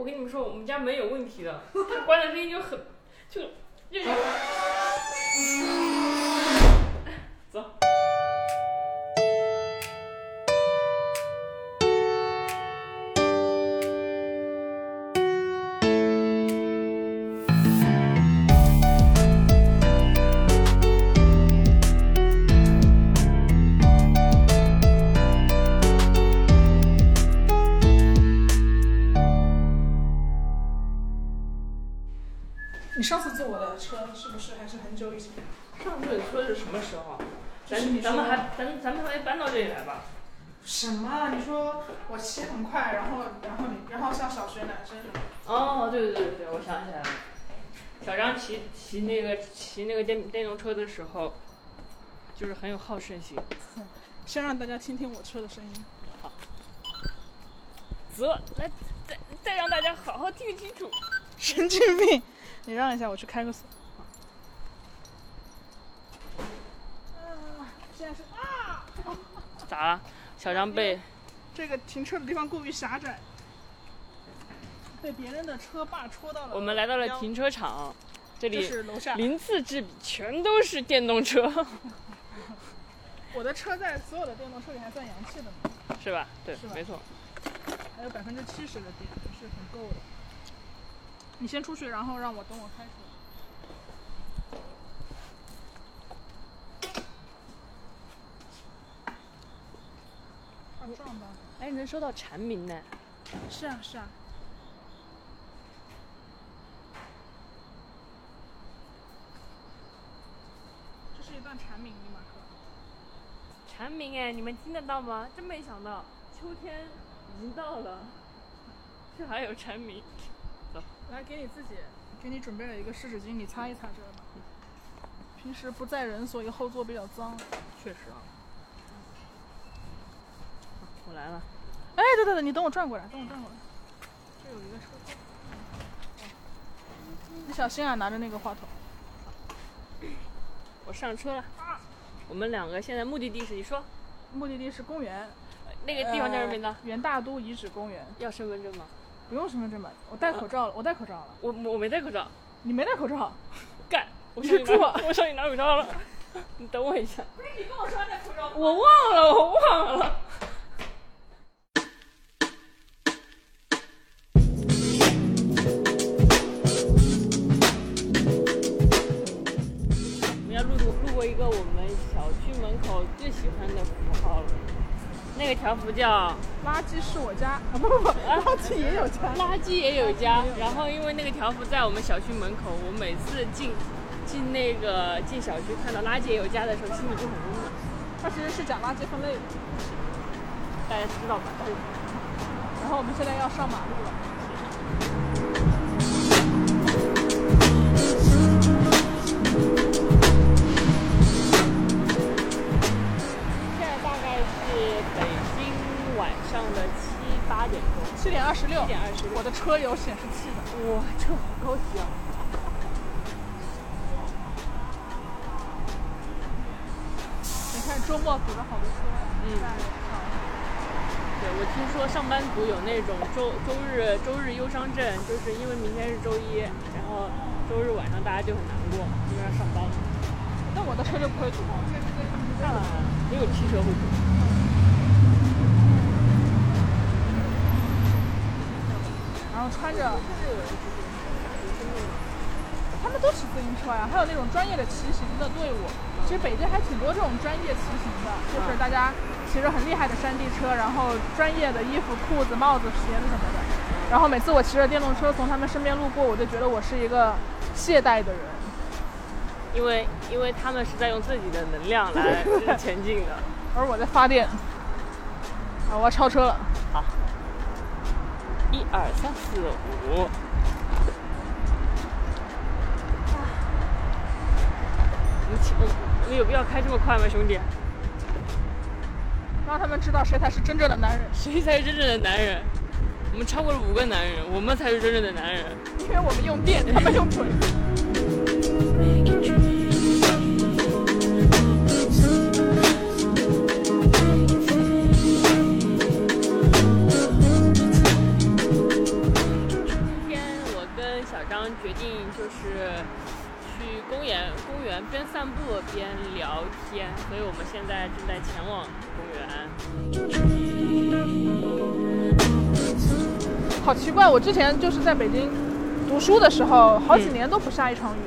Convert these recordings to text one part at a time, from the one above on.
我跟你们说，我们家门有问题的，它关的声音就很就就就。骑那个电电动车的时候，就是很有好胜心。先让大家听听我车的声音。好则来再再让大家好好听清楚。神经病！你让一下，我去开个锁。啊，现在是啊，咋了？小张被这个停车的地方过于狭窄，被别人的车把戳到了。我们来到了停车场，这这里是楼下。鳞次栉比，全都是电动车，我的车在所有的电动车里还算洋气的呢，是吧？对是，吧没错。还有百分之七十的电，是很够的。你先出去，然后让我等我开出来。怕撞到你。哎，能收到蝉鸣呢？是啊是啊。这是一段蝉鸣，尼玛克。蝉鸣哎，你们听得到吗？真没想到，秋天已经到了，这还有蝉鸣。走来，给你自己，给你准备了一个湿纸巾，你擦一擦这个吧。平时不在人，所以后座比较脏。确实啊。我来了。哎，对对对，你等我转过来，等我转过来。这有一个车座。你小心啊，拿着那个话筒。我上车了。我们两个现在目的地是你说目的地是公园，那个地方叫什么名字？呃元大都遗址公园。要身份证吗？不用身份证吧？我戴口罩了，我戴口罩了。我我没戴口罩。你没戴口罩？干！我你上你是猪啊拿，我上你拿口罩了。你等我一下。不是你跟我说戴口罩我忘了，我忘了。个条幅叫垃圾是我家啊！不不不，垃圾也有家。“垃圾也有家”。然后因为那个条幅在我们小区门口，我每次进进那个进小区看到“垃圾也有家”的时候，心里就很温暖。它其实是讲垃圾分类的。大家知道吧？然后我们现在要上马路了。点钟，七点二十六，7点26我的车有显示器的。哇，这好高级啊！你看周末堵了好多车。嗯对，我听说上班族有那种周周日周日忧伤症，就是因为明天是周一，然后周日晚上大家就很难过，因为要上班。那我的车就不会堵。当然了，没有汽车会堵。然后穿着，他们都骑自行车呀，还有那种专业的骑行的队伍。其实北京还挺多这种专业骑行的，就是大家骑着很厉害的山地车，然后专业的衣服、裤子、帽子、鞋子什么的。然后每次我骑着电动车从他们身边路过，我就觉得我是一个懈怠的人。因为因为他们是在用自己的能量来前进的。而我在发电。啊，我要超车了。好，一二三四五。我们起步我们有必要开这么快吗，兄弟？让他们知道谁才是真正的男人，谁才是真正的男人？我们超过了五个男人，我们才是真正的男人。因为我们用电，他们用腿。张决定就是去公园公园边散步边聊天，所以我们现在正在前往公园。好奇怪，我之前就是在北京读书的时候，好几年都不下一场雨。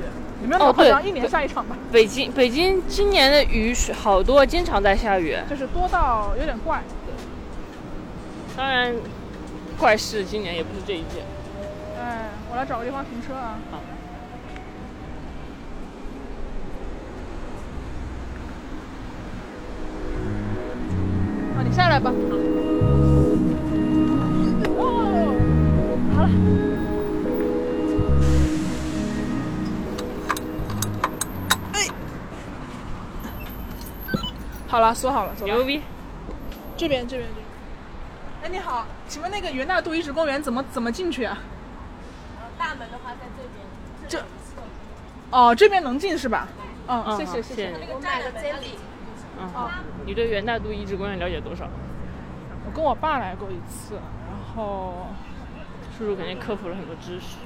有没有那么夸张？一年下一场吧。北京北京今年的雨水好多，经常在下雨，就是多到有点怪。当然，怪事今年也不是这一件。哎，我来找个地方停车啊。好。啊，你下来吧。好了，锁好了，走牛逼！这边，这边，这边。哎，你好，请问那个元大都遗址公园怎么怎么进去啊？大门的话在这边。这。哦，这边能进是吧？嗯，谢谢谢谢。我买了 jelly。嗯。哦，你对元大都遗址公园了解多少？我跟我爸来过一次，然后叔叔肯定科普了很多知识。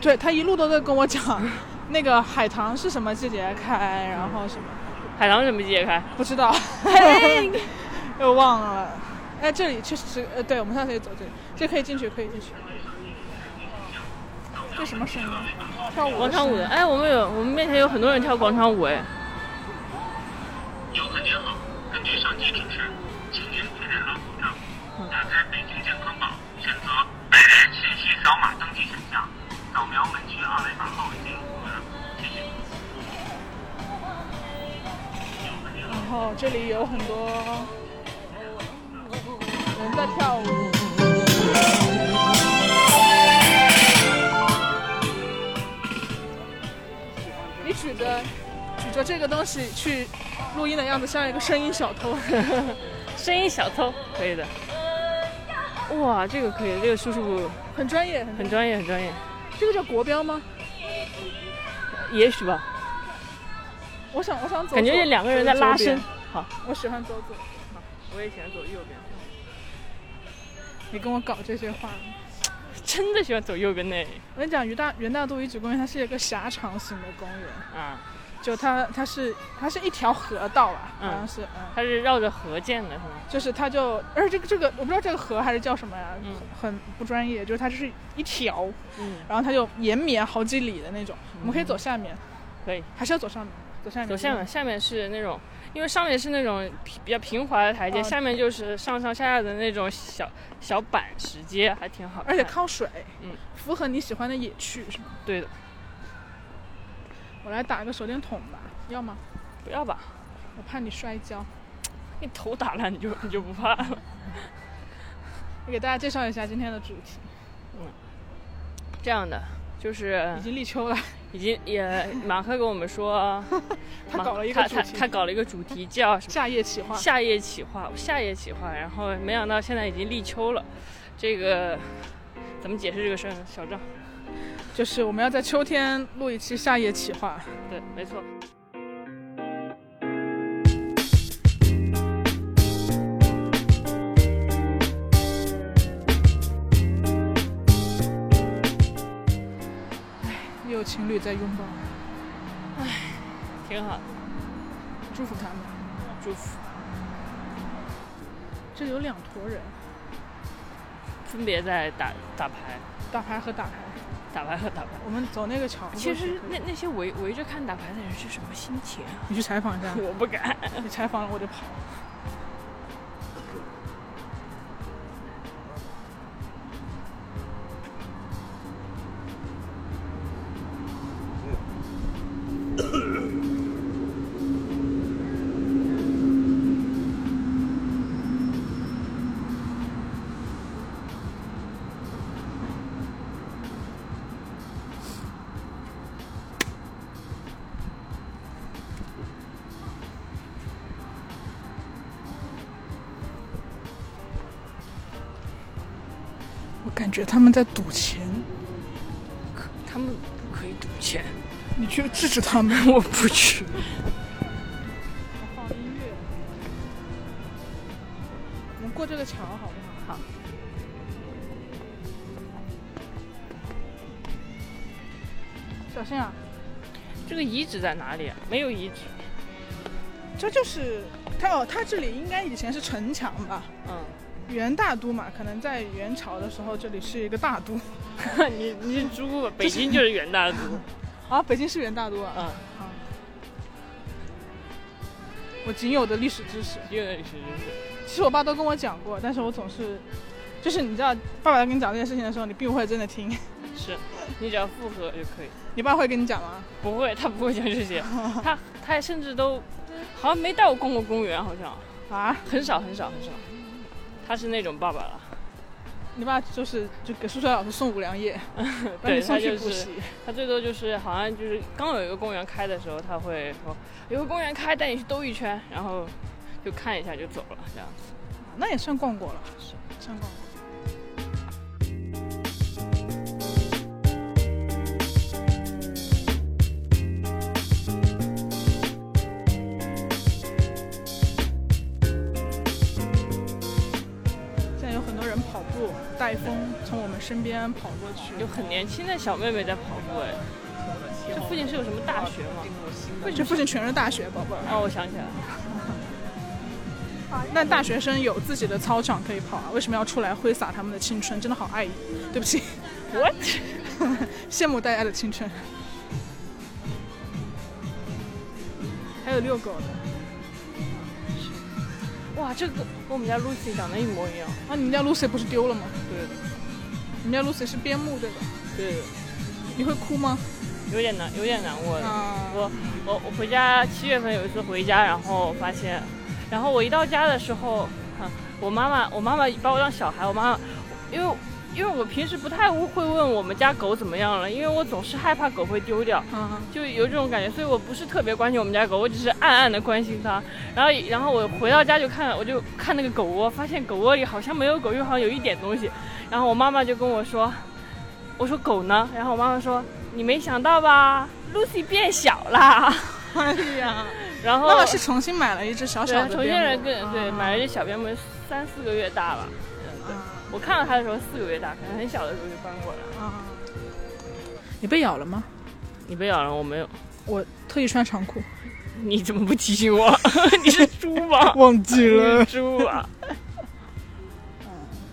对他一路都在跟我讲，那个海棠是什么季节开，然后什么。海棠什么季节开？不知道，又忘了。哎，这里确实是，呃，对，我们现在可以走这里，这可以进去，可以进去。这什么声音？跳舞？广场舞的。哎，我们有，我们面前有很多人跳广场舞，哎。游客您好，根据上级指示，请您佩戴好口罩，打开北京健康宝，选择本人信息扫码登记选项，扫描门区二维码后进入公园，谢谢。然后这里有很多人在跳舞。举着举着这个东西去录音的样子，像一个声音小偷。声音小偷可以的。哇，这个可以，这个叔叔很专业，很专业，很专业。这个叫国标吗？也许吧。我想，我想走。感觉这两个人在拉伸。好，我喜欢走左。好，我也喜欢走右边。你跟我搞这些话，真的喜欢走右边呢。我跟你讲，元大元大都遗址公园，它是一个狭长型的公园。啊。就它，它是，它是一条河道吧？好像是。它是绕着河建的，是吗？就是它就，而且这个这个，我不知道这个河还是叫什么呀？嗯。很不专业，就是它就是一条。嗯。然后它就延绵好几里的那种。我们可以走下面。可以。还是要走上面。走下面，走下面，下面是那种，因为上面是那种比较平滑的台阶，下面就是上上下下的那种小小板石阶，还挺好。而且靠水，嗯，符合你喜欢的野趣，是吗？对的。我来打个手电筒吧，要吗？不要吧，我怕你摔跤。你头打烂，你就你就不怕了。我给大家介绍一下今天的主题。嗯，这样的。就是已经立秋了，已经也马克跟我们说，他搞了一个他他他搞了一个主题叫什么？夏夜企划。夏夜企划，夏夜企划。然后没想到现在已经立秋了，这个怎么解释这个事儿呢？小张，就是我们要在秋天录一期夏夜企划。对，没错。情侣在拥抱，唉，挺好的，祝福他们，祝福。这里有两坨人，分别在打打牌，打牌和打牌，打牌和打牌。我们走那个桥。其实那那些围围着看打牌的人是什么心情？你去采访一下。我不敢，你采访了我就跑。觉他们在赌钱，可他们不可以赌钱，你去制止他们，我不去。放音乐，我们过这个桥好不好？好。小心啊！这个遗址在哪里啊？没有遗址。这就是它哦，它这里应该以前是城墙吧？嗯，元大都嘛，可能在元朝的时候这里是一个大都。你你是猪？北京就是元大都。啊，北京是元大都啊。嗯。啊。我仅有的历史知识。仅有的历史知识。其实我爸都跟我讲过，但是我总是，就是你知道，爸爸在跟你讲这件事情的时候，你并不会真的听。是，你只要附和就可以。你爸会跟你讲吗？不会，他不会讲这些。他他甚至都好像没带我逛过公园，好像啊，很少很少很少。他是那种爸爸了。你爸就是就给数学老师送五粮液，对，他就是他最多就是好像就是刚有一个公园开的时候，他会说有个公园开，带你去兜一圈，然后就看一下就走了这样子。那也算逛过了，是算逛过。身边跑过去，有很年轻的小妹妹在跑步哎。这附近是有什么大学吗？这附近全是大学，宝贝儿。哦，我想起来了。那大学生有自己的操场可以跑啊？为什么要出来挥洒他们的青春？真的好爱，对不起。What？羡慕大家的青春。还有遛狗的。哇，这个跟我们家 Lucy 长得一模一样。啊，你们家 Lucy 不是丢了吗？对的。你们家 Lucy 是边牧对吧？对。你会哭吗？有点难，有点难过的。我我我回家七月份有一次回家，然后发现，然后我一到家的时候，我妈妈我妈妈把我当小孩，我妈妈因为。因为我平时不太会问我们家狗怎么样了，因为我总是害怕狗会丢掉，就有这种感觉，所以我不是特别关心我们家狗，我只是暗暗的关心它。然后，然后我回到家就看，我就看那个狗窝，发现狗窝里好像没有狗，又好像有一点东西。然后我妈妈就跟我说：“我说狗呢？”然后我妈妈说：“你没想到吧，Lucy 变小了。”哎呀，然后妈妈是重新买了一只小小的重新人跟对买了一只小边牧，三四个月大吧。我看到它的时候四个月大，可能很小的时候就搬过来。啊，你被咬了吗？你被咬了，我没有。我特意穿长裤。你怎么不提醒我？你是猪吗？忘记了。猪啊。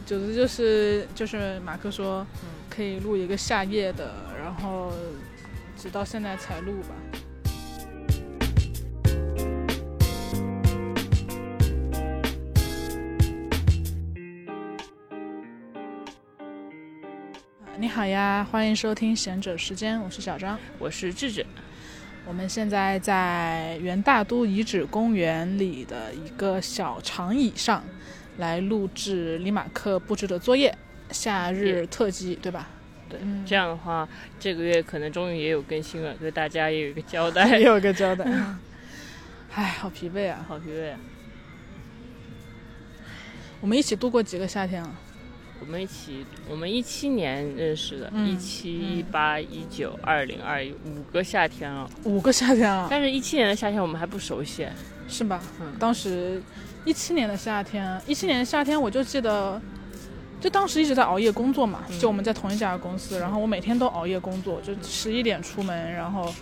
嗯，总之就是就是马克说可以录一个夏夜的，然后直到现在才录吧。你好呀，欢迎收听贤者时间，我是小张，我是智智。我们现在在元大都遗址公园里的一个小长椅上，来录制李马克布置的作业——夏日特辑，对吧？对，这样的话，这个月可能终于也有更新了，对大家也有一个交代，也有一个交代。哎，好疲惫啊，好疲惫。啊我们一起度过几个夏天了？我们一起，我们一七年认识的，一七、一八、一九、二零、二一，五个夏天了，五个夏天了。但是，一七年的夏天我们还不熟悉，是吧？嗯。当时，一七年的夏天，一七年的夏天，我就记得，就当时一直在熬夜工作嘛，就我们在同一家公司，然后我每天都熬夜工作，就十一点出门，然后。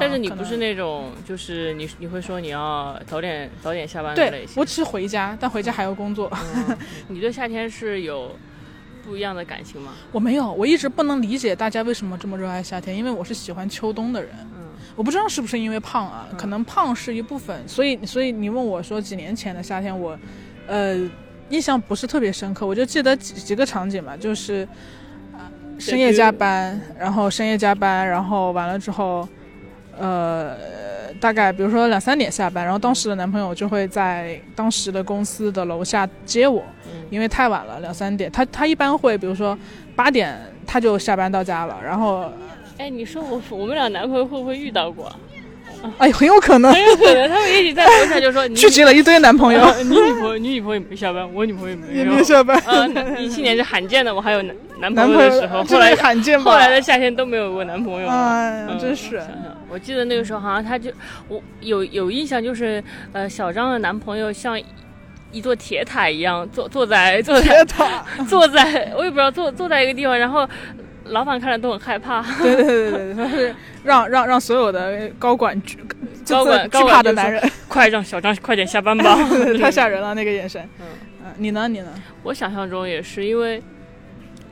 但是你不是那种，就是你你会说你要早点早点下班的类型。我只是回家，但回家还要工作。你对夏天是有不一样的感情吗？我没有，我一直不能理解大家为什么这么热爱夏天，因为我是喜欢秋冬的人。嗯，我不知道是不是因为胖啊，可能胖是一部分。所以所以你问我说几年前的夏天，我呃印象不是特别深刻，我就记得几几个场景嘛，就是深夜加班，然后深夜加班，然后完了之后。呃，大概比如说两三点下班，然后当时的男朋友就会在当时的公司的楼下接我，因为太晚了，两三点。他他一般会比如说八点他就下班到家了，然后，哎，你说我 我们俩男朋友会不会遇到过？哎，很有可能，很有可能，他们一起在楼下就说 聚集了一堆男朋友。你女朋友，你女朋友没下班，我女朋友也没下班。嗯，一七年是罕见的，我还有男男朋友的时候，后来罕见后来的夏天都没有过男朋友。哎，真是。我记得那个时候好像他就我有有印象，就是呃，小张的男朋友像一座铁塔一样坐坐在坐在铁塔坐在我也不知道坐坐在一个地方，然后。老板看了都很害怕。对对对对对，他是让让让所有的高管惧高管惧怕的男人，快让小张快点下班吧，太吓人了那个眼神。嗯，你呢你呢？我想象中也是，因为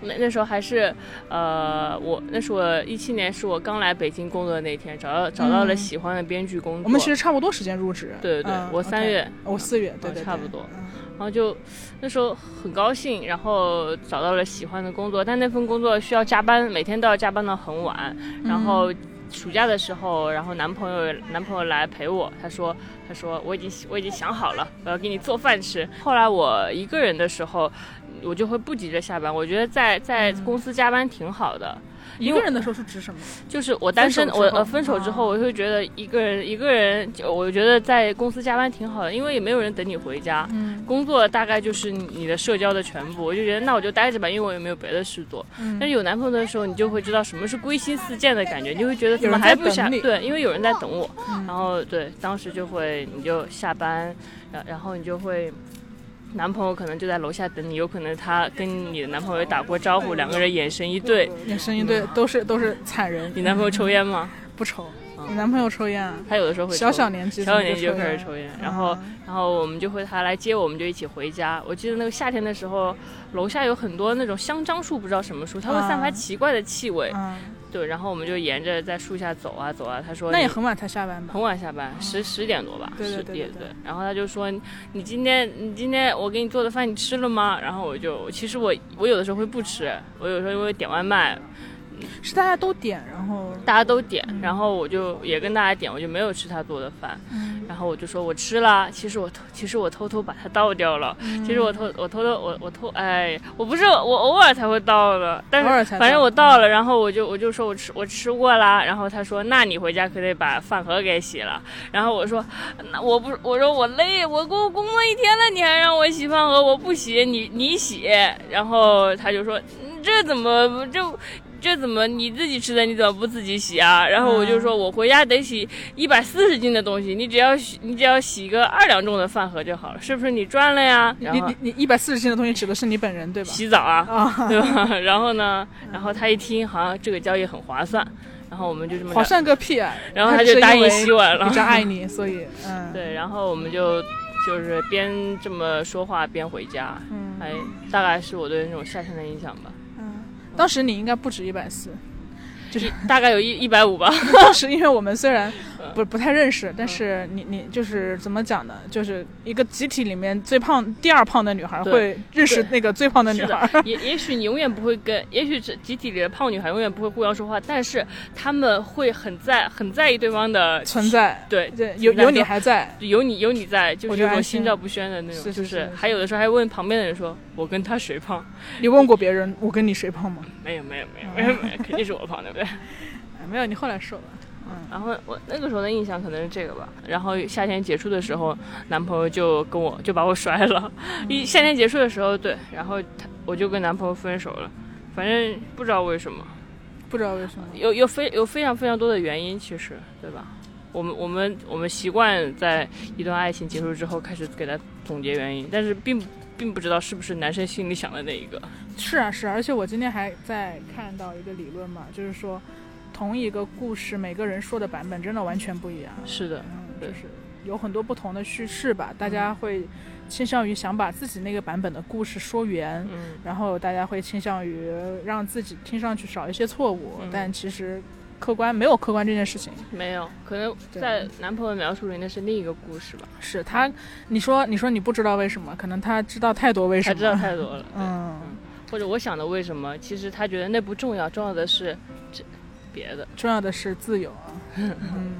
那那时候还是呃，我那是我一七年是我刚来北京工作的那天，找到找到了喜欢的编剧工作。我们其实差不多时间入职。对对对，我三月，我四月，对对差不多。然后就那时候很高兴，然后找到了喜欢的工作，但那份工作需要加班，每天都要加班到很晚。然后暑假的时候，然后男朋友男朋友来陪我，他说他说我已经我已经想好了，我要给你做饭吃。后来我一个人的时候，我就会不急着下班，我觉得在在公司加班挺好的。一个人的时候是指什么？就是我单身，我呃分手之后，我会觉得一个人一个人，我觉得在公司加班挺好的，因为也没有人等你回家。嗯。工作大概就是你的社交的全部，我就觉得那我就待着吧，因为我也没有别的事做。嗯。但是有男朋友的时候，你就会知道什么是归心似箭的感觉，你就会觉得怎么还不下？对，因为有人在等我。然后对，当时就会你就下班，然然后你就会。男朋友可能就在楼下等你，有可能他跟你的男朋友打过招呼，两个人眼神一对，眼神一对，都是都是惨人。你男朋友抽烟吗？不抽。你男朋友抽烟啊？他有的时候会。小小年纪，小小年纪就开始抽烟，然后然后我们就会他来接我们，就一起回家。我记得那个夏天的时候，楼下有很多那种香樟树，不知道什么树，它会散发奇怪的气味。对，然后我们就沿着在树下走啊走啊。他说那也很晚才下班吧？很晚下班，十十点多吧，十点对。然后他就说：“你今天你今天我给你做的饭你吃了吗？”然后我就其实我我有的时候会不吃，我有时候因为点外卖。是大家都点，然后大家都点，然后我就也跟大家点，我就没有吃他做的饭，然后我就说我吃了，其实我偷，其实我偷偷把它倒掉了，其实我偷，我偷偷，我我偷，哎，我不是我偶尔才会倒的，但是反正我倒了，然后我就我就说我吃我吃过啦，然后他说那你回家可得把饭盒给洗了，然后我说那我不我说我累，我给我工作一天了，你还让我洗饭盒，我不洗，你你洗，然后他就说这怎么这。这怎么你自己吃的？你怎么不自己洗啊？然后我就说，我回家得洗一百四十斤的东西，你只要洗，你只要洗个二两重的饭盒就好了，是不是你赚了呀？你你你一百四十斤的东西指的是你本人对吧？洗澡啊，对吧？然后呢，然后他一听好像这个交易很划算，然后我们就这么划算个屁啊！然后他就答应洗碗了，比较爱你，所以嗯，对，然后我们就就是边这么说话边回家，嗯，哎，大概是我对那种夏天的印象吧。当时你应该不止一百四，就 是大概有一一百五吧。当时因为我们虽然。不不太认识，但是你你就是怎么讲呢？就是一个集体里面最胖、第二胖的女孩会认识那个最胖的女孩。也也许你永远不会跟，也许是集体里的胖女孩永远不会互相说话，但是他们会很在很在意对方的存在。对对，有有你还在，有你有你在，就是那种心照不宣的那种。就是还有的时候还问旁边的人说：“我跟他谁胖？” 你问过别人我跟你谁胖吗？没有没有没有没有没有，肯定是我胖，对不对？没有，你后来瘦了。然后我那个时候的印象可能是这个吧。然后夏天结束的时候，男朋友就跟我就把我甩了。一夏天结束的时候，对，然后他我就跟男朋友分手了。反正不知道为什么，不知道为什么，有有非有非常非常多的原因，其实对吧？我们我们我们习惯在一段爱情结束之后开始给他总结原因，但是并并不知道是不是男生心里想的那一个。是啊是啊，而且我今天还在看到一个理论嘛，就是说。同一个故事，每个人说的版本真的完全不一样。是的，就是有很多不同的叙事吧。大家会倾向于想把自己那个版本的故事说圆，然后大家会倾向于让自己听上去少一些错误。但其实客观没有客观这件事情，没有可能在男朋友描述里那是另一个故事吧？是他，你说你说你不知道为什么？可能他知道太多为什么？他知道太多了。嗯，或者我想的为什么？其实他觉得那不重要，重要的是这。别的。重要的是自由啊，嗯，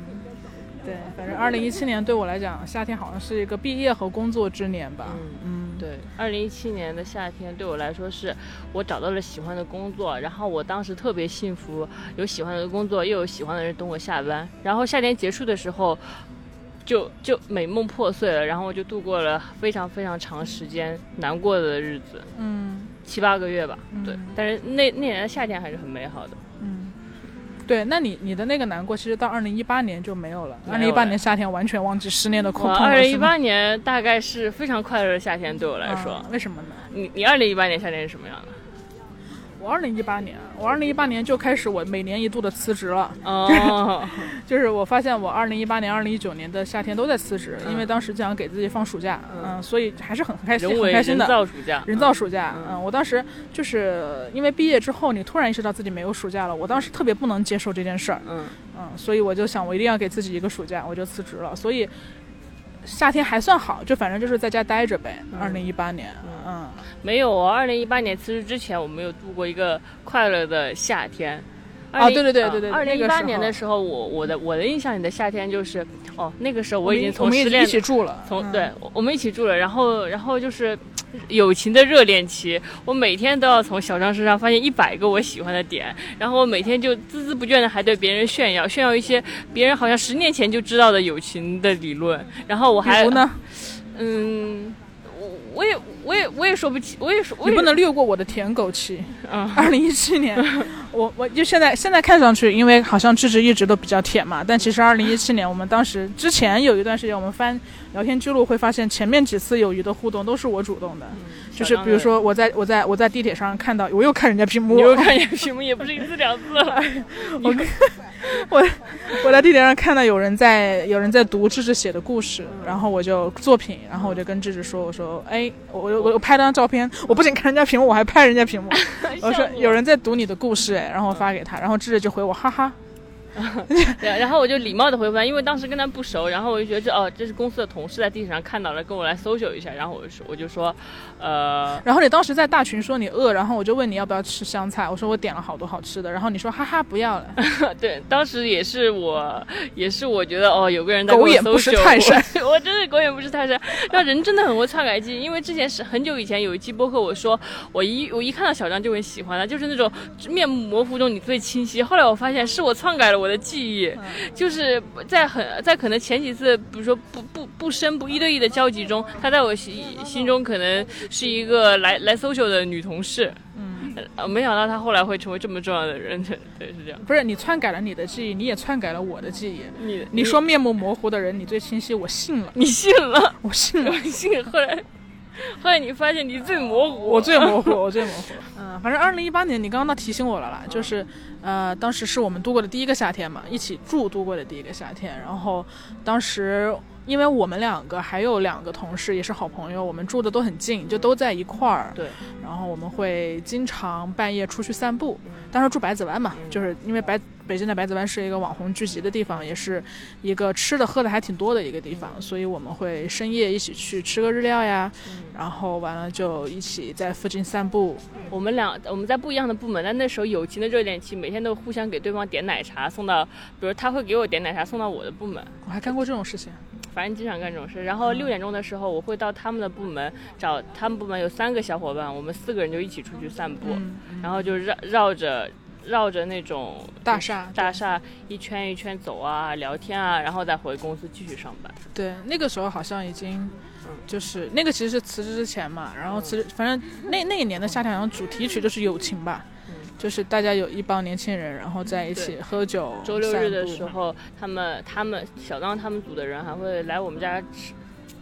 对，反正二零一七年对我来讲，夏天好像是一个毕业和工作之年吧，嗯，嗯。对，二零一七年的夏天对我来说是我找到了喜欢的工作，然后我当时特别幸福，有喜欢的工作，又有喜欢的人等我下班，然后夏天结束的时候，就就美梦破碎了，然后我就度过了非常非常长时间难过的日子，嗯，七八个月吧，对，但是那那年的夏天还是很美好的，嗯。对，那你你的那个难过，其实到二零一八年就没有了。二零一八年夏天完全忘记失恋的苦痛。二零一八年大概是非常快乐的夏天，对我来说。为什么呢？你你二零一八年夏天是什么样的？我二零一八年，我二零一八年就开始我每年一度的辞职了。哦，就是我发现我二零一八年、二零一九年的夏天都在辞职，因为当时就想给自己放暑假，嗯，所以还是很开心、很开心的。人造暑假，人造暑假。嗯，我当时就是因为毕业之后，你突然意识到自己没有暑假了，我当时特别不能接受这件事儿。嗯嗯，所以我就想，我一定要给自己一个暑假，我就辞职了。所以夏天还算好，就反正就是在家待着呗。二零一八年，嗯。没有我，二零一八年辞职之前，我没有度过一个快乐的夏天。啊，对对对对对。二零一八年的时候，我我的我的印象里的夏天就是，哦，那个时候我已经从失恋一起住了，从对，我们一起住了，然后然后就是友情的热恋期，我每天都要从小张身上发现一百个我喜欢的点，然后我每天就孜孜不倦的还对别人炫耀，炫耀一些别人好像十年前就知道的友情的理论，然后我还呢，嗯。我也，我也，我也说不起，我也说，你不能略过我的舔狗期。啊，二零一七年，我我就现在现在看上去，因为好像芝芝一直都比较舔嘛，但其实二零一七年，我们当时之前有一段时间，我们翻聊天记录会发现，前面几次友谊的互动都是我主动的，就是比如说我在我在我在地铁上看到，我又看人家屏幕，我又看人家屏幕，也不是一次两次了，我。我我在地铁上看到有人在有人在读智智写的故事，然后我就作品，然后我就跟智智说，我说，哎，我我我拍张照片，我不仅看人家屏幕，我还拍人家屏幕，我说有人在读你的故事，哎，然后我发给他，然后智智就回我，哈哈。对，然后我就礼貌的回复他，因为当时跟他不熟，然后我就觉得这哦，这是公司的同事在地铁上看到了，跟我来 social 一下，然后我就说我就说，呃，然后你当时在大群说你饿，然后我就问你要不要吃香菜，我说我点了好多好吃的，然后你说哈哈不要了。对，当时也是我，也是我觉得哦，有个人狗眼不识泰山，我真的狗眼不识泰山，那人真的很会篡改记忆，因为之前是很久以前有一期播客，我说我一我一看到小张就会喜欢他，就是那种面目模糊中你最清晰，后来我发现是我篡改了。我的记忆，就是在很在可能前几次，比如说不不不深不一对一的交集中，他在我心心中可能是一个来来 social 的女同事。嗯，没想到她后来会成为这么重要的人。对，是这样。不是你篡改了你的记忆，你也篡改了我的记忆。你你说面目模糊的人你最清晰，我信了。你信了？我信了。信。后来。后来你发现你最模糊，我最模糊，我最模糊。嗯，反正二零一八年你刚刚都提醒我了啦，就是，呃，当时是我们度过的第一个夏天嘛，一起住度过的第一个夏天。然后当时因为我们两个还有两个同事也是好朋友，我们住的都很近，就都在一块儿。对。然后我们会经常半夜出去散步，当时住百子湾嘛，就是因为百。北京的百子湾是一个网红聚集的地方，也是一个吃的喝的还挺多的一个地方，所以我们会深夜一起去吃个日料呀，然后完了就一起在附近散步。我们俩我们在不一样的部门，但那时候友情的热恋期，每天都互相给对方点奶茶送到，比如他会给我点奶茶送到我的部门。我还干过这种事情，反正经常干这种事。然后六点钟的时候，我会到他们的部门找他们部门有三个小伙伴，我们四个人就一起出去散步，然后就绕绕着。绕着那种大厦大厦一圈一圈走啊，聊天啊，然后再回公司继续上班。对，那个时候好像已经，就是那个其实是辞职之前嘛，然后辞职，反正那那一年的夏天好像主题曲就是友情吧，就是大家有一帮年轻人，然后在一起喝酒。周六日的时候，他们他们小张他们组的人还会来我们家吃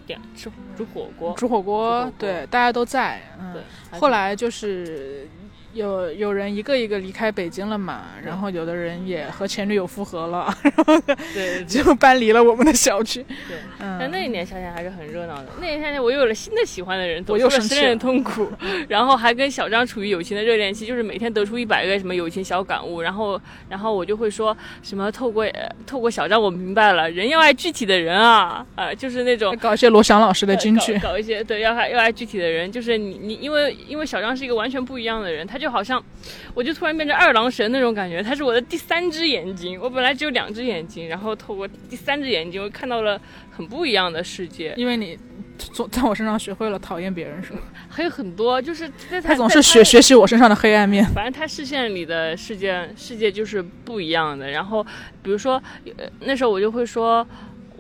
点吃煮火锅，煮火锅，对，大家都在。嗯，后来就是。有有人一个一个离开北京了嘛，然后有的人也和前女友复合了，然后对就搬离了我们的小区。对，但那一年夏天还是很热闹的。那一年夏天我又有了新的喜欢的人，我又失恋痛苦，然后还跟小张处于友情的热恋期，就是每天得出一百个什么友情小感悟，然后然后我就会说什么透过透过小张我明白了，人要爱具体的人啊啊，就是那种搞一些罗翔老师的京剧，搞一些对要爱要爱具体的人，就是你你因为因为小张是一个完全不一样的人，他。就好像，我就突然变成二郎神那种感觉，他是我的第三只眼睛。我本来只有两只眼睛，然后透过第三只眼睛，我看到了很不一样的世界。因为你总在我身上学会了讨厌别人，是吗？还有很多，就是他总是学学习我身上的黑暗面。反正他视线里的世界，世界就是不一样的。然后，比如说，那时候我就会说。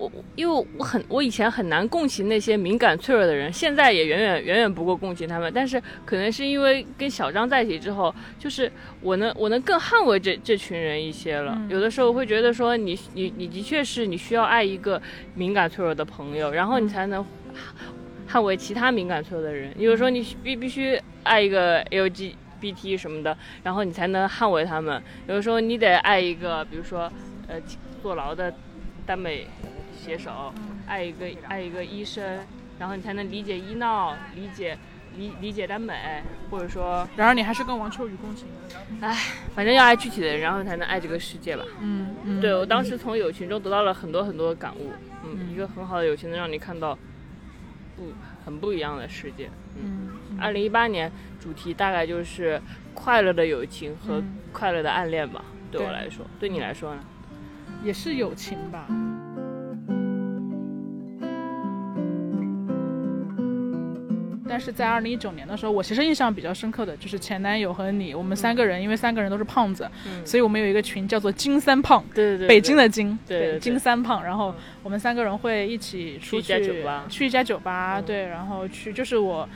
我因为我很我以前很难共情那些敏感脆弱的人，现在也远远远远不够共情他们。但是可能是因为跟小张在一起之后，就是我能我能更捍卫这这群人一些了。有的时候会觉得说你你你的确是你需要爱一个敏感脆弱的朋友，然后你才能捍卫其他敏感脆弱的人。有时候你必必须爱一个 L G。BT 什么的，然后你才能捍卫他们。有的时候你得爱一个，比如说呃坐牢的耽美写手，爱一个爱一个医生，然后你才能理解医闹，理解理理解耽美，或者说，然而你还是跟王秋雨共情。唉，反正要爱具体的人，然后才能爱这个世界吧。嗯嗯，对我当时从友情中得到了很多很多的感悟。嗯，一个很好的友情能让你看到不很不一样的世界。嗯，二零一八年主题大概就是快乐的友情和快乐的暗恋吧。对我来说，对你来说呢？也是友情吧。但是在二零一九年的时候，我其实印象比较深刻的就是前男友和你，我们三个人，因为三个人都是胖子，所以我们有一个群叫做“金三胖”，对对对，北京的金，对金三胖。然后我们三个人会一起出去去一家酒吧，去一家酒吧，对，然后去就是我。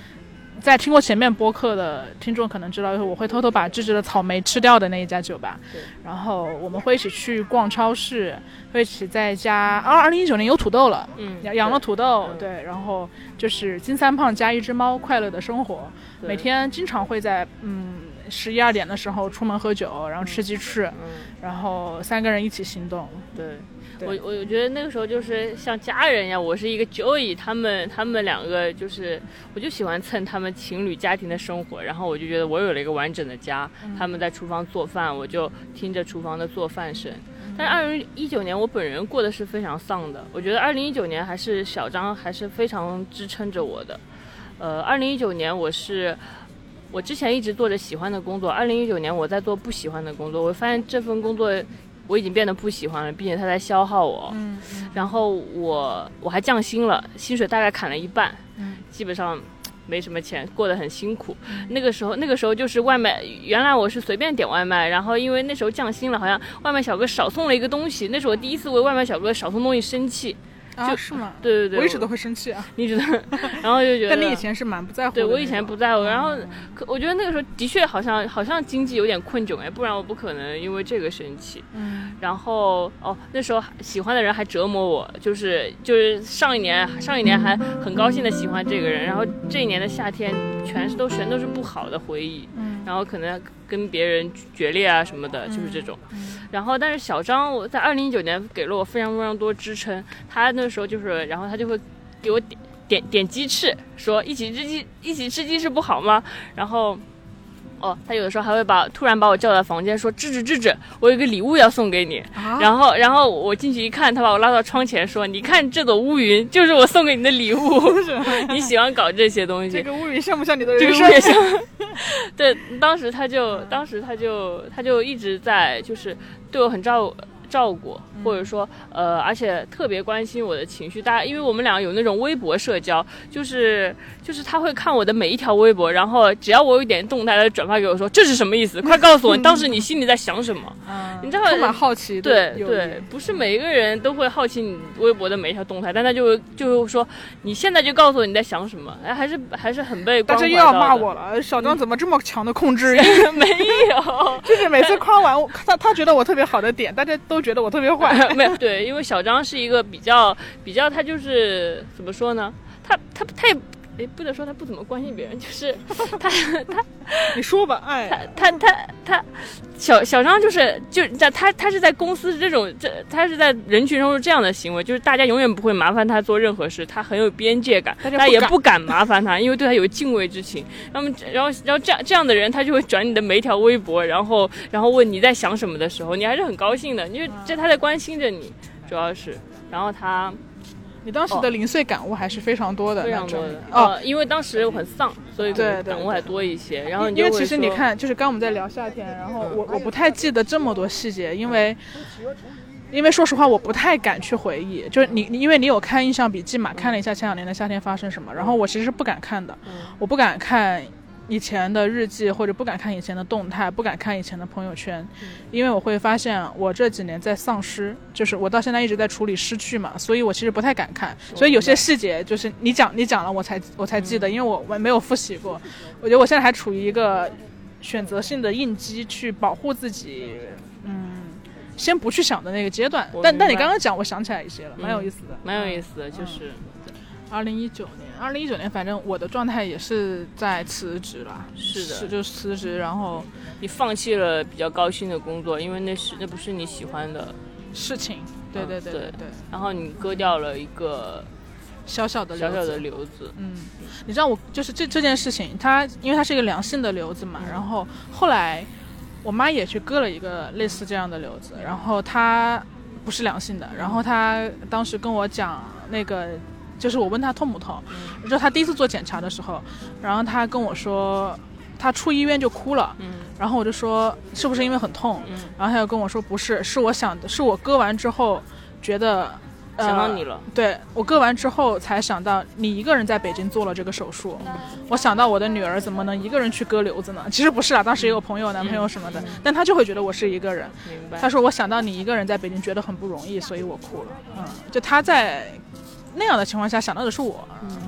在听过前面播客的听众可能知道，就是我会偷偷把芝芝的草莓吃掉的那一家酒吧。对。然后我们会一起去逛超市，会一起在家。二二零一九年有土豆了，嗯，养了土豆，对。然后就是金三胖加一只猫，快乐的生活。每天经常会在嗯十一二点的时候出门喝酒，然后吃鸡翅，然后三个人一起行动。对。我我我觉得那个时候就是像家人一样，我是一个 Joey，他们他们两个就是，我就喜欢蹭他们情侣家庭的生活，然后我就觉得我有了一个完整的家，他们在厨房做饭，我就听着厨房的做饭声。但是二零一九年我本人过得是非常丧的，我觉得二零一九年还是小张还是非常支撑着我的。呃，二零一九年我是我之前一直做着喜欢的工作，二零一九年我在做不喜欢的工作，我发现这份工作。我已经变得不喜欢了，并且他在消耗我。嗯，然后我我还降薪了，薪水大概砍了一半。嗯，基本上没什么钱，过得很辛苦。那个时候，那个时候就是外卖，原来我是随便点外卖，然后因为那时候降薪了，好像外卖小哥少送了一个东西，那是我第一次为外卖小哥少送东西生气。就是吗？对对对，我一直都会生气啊，你 一直，然后就觉得。但你以前是蛮不在乎。对我以前不在乎，然后可我觉得那个时候的确好像好像经济有点困窘哎，不然我不可能因为这个生气。嗯。然后哦，那时候喜欢的人还折磨我，就是就是上一年上一年还很高兴的喜欢这个人，然后这一年的夏天全是都全都是不好的回忆。嗯。然后可能跟别人决裂啊什么的，就是这种。然后，但是小张我在二零一九年给了我非常非常多支撑。他那时候就是，然后他就会给我点点点鸡翅，说一起吃鸡一起吃鸡翅不好吗？然后。哦，他有的时候还会把突然把我叫到房间，说：“智智智智，我有个礼物要送给你。”然后，然后我进去一看，他把我拉到窗前说：“你看这朵乌云，就是我送给你的礼物。你喜欢搞这些东西。”这个乌云像不像你的？这个像。对，当时他就，当时他就，他就一直在，就是对我很照。照顾，或者说，呃，而且特别关心我的情绪。大家，因为我们俩有那种微博社交，就是就是他会看我的每一条微博，然后只要我有一点动态，他转发给我说这是什么意思？快告诉我，当时你心里在想什么？你知道，充满好奇。对对，不是每一个人都会好奇你微博的每一条动态，但他就就会说你现在就告诉我你在想什么？哎，还是还是很被大家又要骂我了，小张怎么这么强的控制欲？没有，就是每次夸完他，他觉得我特别好的点，大家都。都觉得我特别坏，没有对，因为小张是一个比较比较，他就是怎么说呢？他他他也。哎，不能说他不怎么关心别人，就是他 他，你说吧，哎，他他他他，小小张就是就在他他是在公司这种这他是在人群中是这样的行为，就是大家永远不会麻烦他做任何事，他很有边界感，大家也不敢麻烦他，因为对他有敬畏之情。那么然后然后这样这样的人，他就会转你的每一条微博，然后然后问你在想什么的时候，你还是很高兴的，因为这他在关心着你，主要是，然后他。你当时的零碎感悟还是非常多的，非常多的哦，因为当时我很丧，所以对感悟还多一些。然后因为其实你看，就是刚我们在聊夏天，然后我我不太记得这么多细节，因为因为说实话，我不太敢去回忆。就是你，因为你有看印象笔记嘛，看了一下前两年的夏天发生什么，然后我其实是不敢看的，我不敢看。以前的日记，或者不敢看以前的动态，不敢看以前的朋友圈，因为我会发现我这几年在丧失，就是我到现在一直在处理失去嘛，所以我其实不太敢看，所以有些细节就是你讲你讲了我才我才记得，因为我我没有复习过，我觉得我现在还处于一个选择性的应激去保护自己，嗯，先不去想的那个阶段，但但你刚刚讲，我想起来一些了，蛮有意思的，蛮有意思的，就是。二零一九年，二零一九年，反正我的状态也是在辞职了。是的，是就辞职，然后你放弃了比较高薪的工作，因为那是那不是你喜欢的事情。对对对对对。然后你割掉了一个小小的小小的瘤子。嗯，你知道我就是这这件事情，它因为它是一个良性的瘤子嘛，然后后来我妈也去割了一个类似这样的瘤子，然后她不是良性的，然后她当时跟我讲那个。就是我问他痛不痛，就他第一次做检查的时候，然后他跟我说，他出医院就哭了，然后我就说是不是因为很痛，然后他又跟我说不是，是我想的是我割完之后觉得想到你了，对我割完之后才想到你一个人在北京做了这个手术，我想到我的女儿怎么能一个人去割瘤子呢？其实不是啊，当时也有朋友、男朋友什么的，但他就会觉得我是一个人。他说我想到你一个人在北京觉得很不容易，所以我哭了。嗯，就他在。那样的情况下想到的是我，嗯，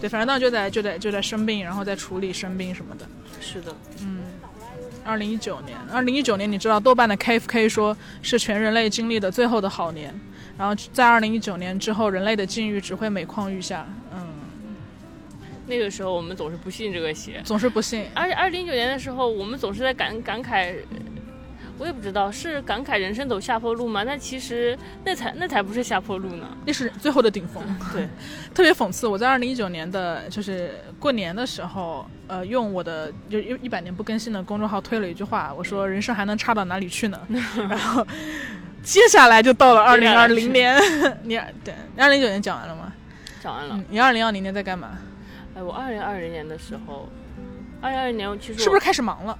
对，反正当时就在就在就在生病，然后在处理生病什么的。是的，嗯，二零一九年，二零一九年，你知道豆瓣的 KFK 说是全人类经历的最后的好年，然后在二零一九年之后，人类的境遇只会每况愈下。嗯，那个时候我们总是不信这个邪，总是不信。而且二零一九年的时候，我们总是在感感慨。我也不知道是感慨人生走下坡路吗？那其实那才那才不是下坡路呢，那是最后的顶峰。对，特别讽刺。我在二零一九年的就是过年的时候，呃，用我的就一一百年不更新的公众号推了一句话，我说人生还能差到哪里去呢？然后接下来就到了二零二零年，你对二零一九年讲完了吗？讲完了。你二零二零年在干嘛？哎，我二零二零年的时候，二零二零年其实是不是开始忙了？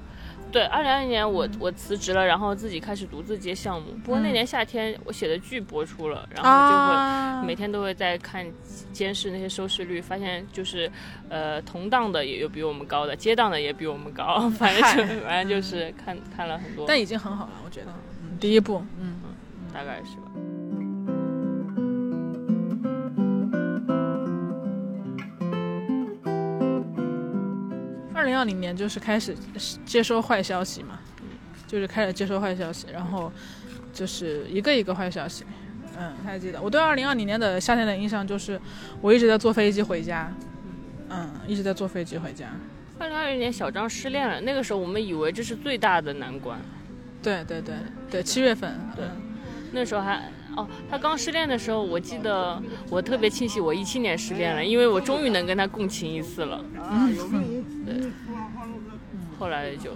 对，二零二一年我我辞职了，然后自己开始独自接项目。不过那年夏天我写的剧播出了，然后就会每天都会在看监视那些收视率，发现就是，呃，同档的也有比我们高的，接档的也比我们高，反正就反正就是看看了很多。但已经很好了，我觉得。第一部，嗯嗯，大概是吧。二零二零年就是开始接收坏消息嘛，就是开始接收坏消息，然后就是一个一个坏消息。嗯，还记得我对二零二零年的夏天的印象就是我一直在坐飞机回家，嗯，一直在坐飞机回家。二零二零年小张失恋了，那个时候我们以为这是最大的难关。对对对对，七月份，对，那时候还。哦，他刚失恋的时候，我记得我特别庆幸我一七年失恋了，因为我终于能跟他共情一次了。嗯，对。后来就，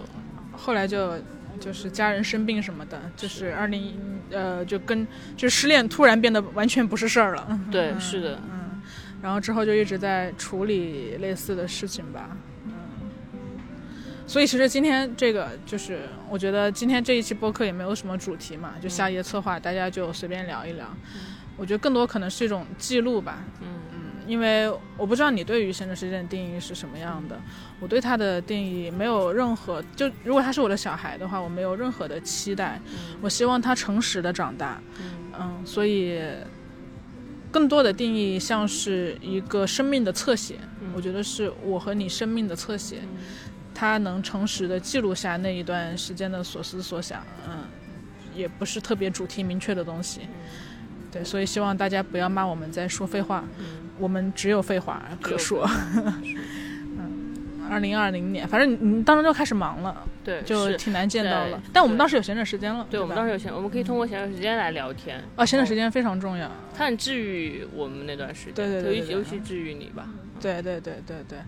后来就，就是家人生病什么的，就是二零呃，就跟就失恋突然变得完全不是事儿了。对，是的。嗯，然后之后就一直在处理类似的事情吧。所以其实今天这个就是，我觉得今天这一期播客也没有什么主题嘛，就下一页策划，大家就随便聊一聊。我觉得更多可能是一种记录吧。嗯嗯，因为我不知道你对于闲着时间的定义是什么样的，我对他的定义没有任何，就如果他是我的小孩的话，我没有任何的期待。我希望他诚实的长大。嗯，所以更多的定义像是一个生命的侧写，我觉得是我和你生命的侧写。他能诚实的记录下那一段时间的所思所想，嗯，也不是特别主题明确的东西，对，所以希望大家不要骂我们在说废话，我们只有废话可说。嗯，二零二零年，反正你当时就开始忙了，对，就挺难见到了。但我们当时有闲着时间了，对，我们当时有闲，我们可以通过闲着时间来聊天。啊，闲着时间非常重要，它很治愈我们那段时间，对对对，尤其治愈你吧。对对对对对。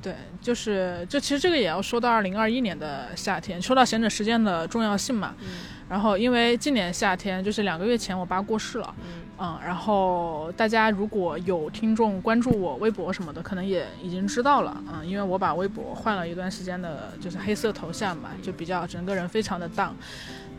对，就是，就其实这个也要说到二零二一年的夏天，说到闲着时间的重要性嘛。嗯。然后，因为今年夏天就是两个月前我爸过世了。嗯。嗯，然后大家如果有听众关注我微博什么的，可能也已经知道了。嗯，因为我把微博换了一段时间的，就是黑色头像嘛，就比较整个人非常的 down。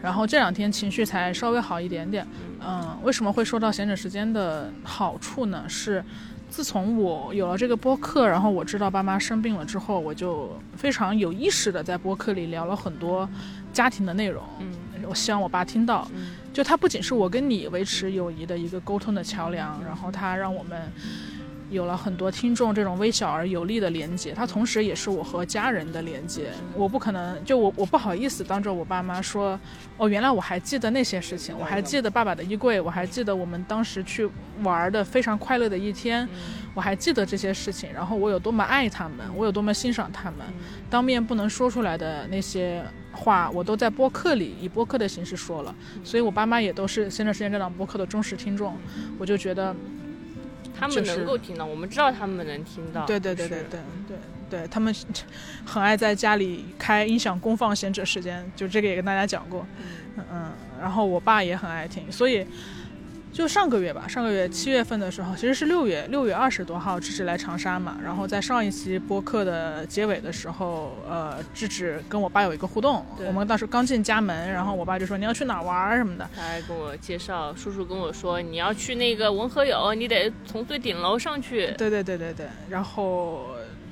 然后这两天情绪才稍微好一点点。嗯。为什么会说到闲着时间的好处呢？是。自从我有了这个播客，然后我知道爸妈生病了之后，我就非常有意识的在播客里聊了很多家庭的内容。嗯，我希望我爸听到。嗯，就他不仅是我跟你维持友谊的一个沟通的桥梁，然后他让我们有了很多听众这种微小而有力的连接，他同时也是我和家人的连接。我不可能就我我不好意思当着我爸妈说，哦，原来我还记得那些事情，我还记得爸爸的衣柜，我还记得我们当时去玩的非常快乐的一天，我还记得这些事情。然后我有多么爱他们，我有多么欣赏他们，当面不能说出来的那些话，我都在播客里以播客的形式说了。所以我爸妈也都是现在时间这档播客的忠实听众，我就觉得。他们能够听到，我们知道他们能听到。对对对对对对对，他们很爱在家里开音响公放闲者时间，就这个也跟大家讲过。嗯嗯，然后我爸也很爱听，所以。就上个月吧，上个月七月份的时候，其实是六月六月二十多号，芝芝来长沙嘛。然后在上一期播客的结尾的时候，呃，芝芝跟我爸有一个互动。我们当时刚进家门，然后我爸就说你要去哪玩什么的。他还跟我介绍，叔叔跟我说你要去那个文和友，你得从最顶楼上去。对对对对对。然后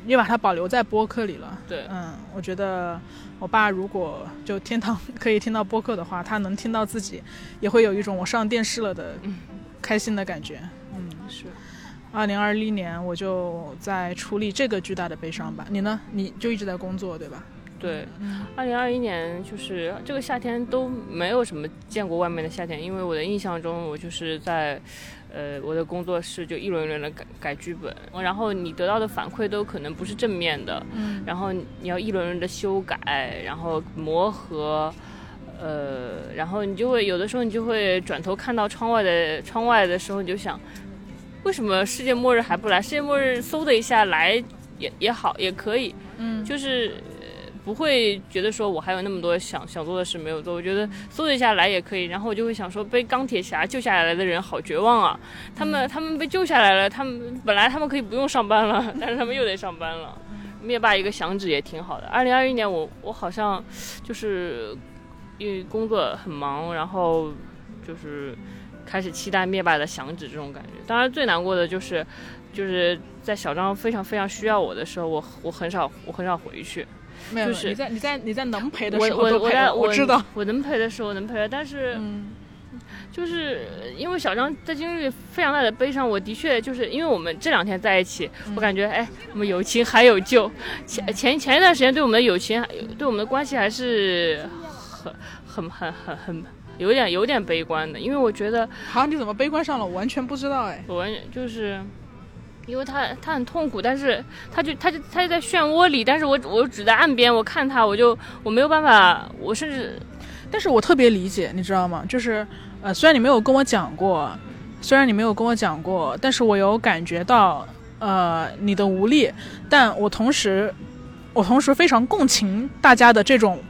也把它保留在播客里了。对，嗯，我觉得。我爸如果就天堂 可以听到播客的话，他能听到自己，也会有一种我上电视了的开心的感觉。嗯，是。二零二一年我就在处理这个巨大的悲伤吧。你呢？你就一直在工作，对吧？对。二零二一年就是这个夏天都没有什么见过外面的夏天，因为我的印象中我就是在。呃，我的工作室就一轮一轮的改改剧本，然后你得到的反馈都可能不是正面的，嗯，然后你要一轮轮的修改，然后磨合，呃，然后你就会有的时候你就会转头看到窗外的窗外的时候，你就想，为什么世界末日还不来？世界末日嗖的一下来也也好也可以，嗯，就是。不会觉得说我还有那么多想想做的事没有做，我觉得搜一下来也可以。然后我就会想说，被钢铁侠救下来的人好绝望啊！他们他们被救下来了，他们本来他们可以不用上班了，但是他们又得上班了。灭霸一个响指也挺好的。二零二一年我我好像就是因为工作很忙，然后就是开始期待灭霸的响指这种感觉。当然最难过的就是就是在小张非常非常需要我的时候，我我很少我很少回去。没有，你在你在你在能陪的时候我我我知道，我能陪的时候能陪，但是，就是因为小张在经历非常大的悲伤，我的确就是因为我们这两天在一起，我感觉哎，我们友情还有救。前前前一段时间对我们的友情，对我们的关系还是很很很很很有点有点悲观的，因为我觉得，好，你怎么悲观上了？我完全不知道哎，我完全就是。因为他他很痛苦，但是他就他就他就在漩涡里，但是我我只在岸边，我看他，我就我没有办法，我甚至，但是我特别理解，你知道吗？就是呃，虽然你没有跟我讲过，虽然你没有跟我讲过，但是我有感觉到呃你的无力，但我同时我同时非常共情大家的这种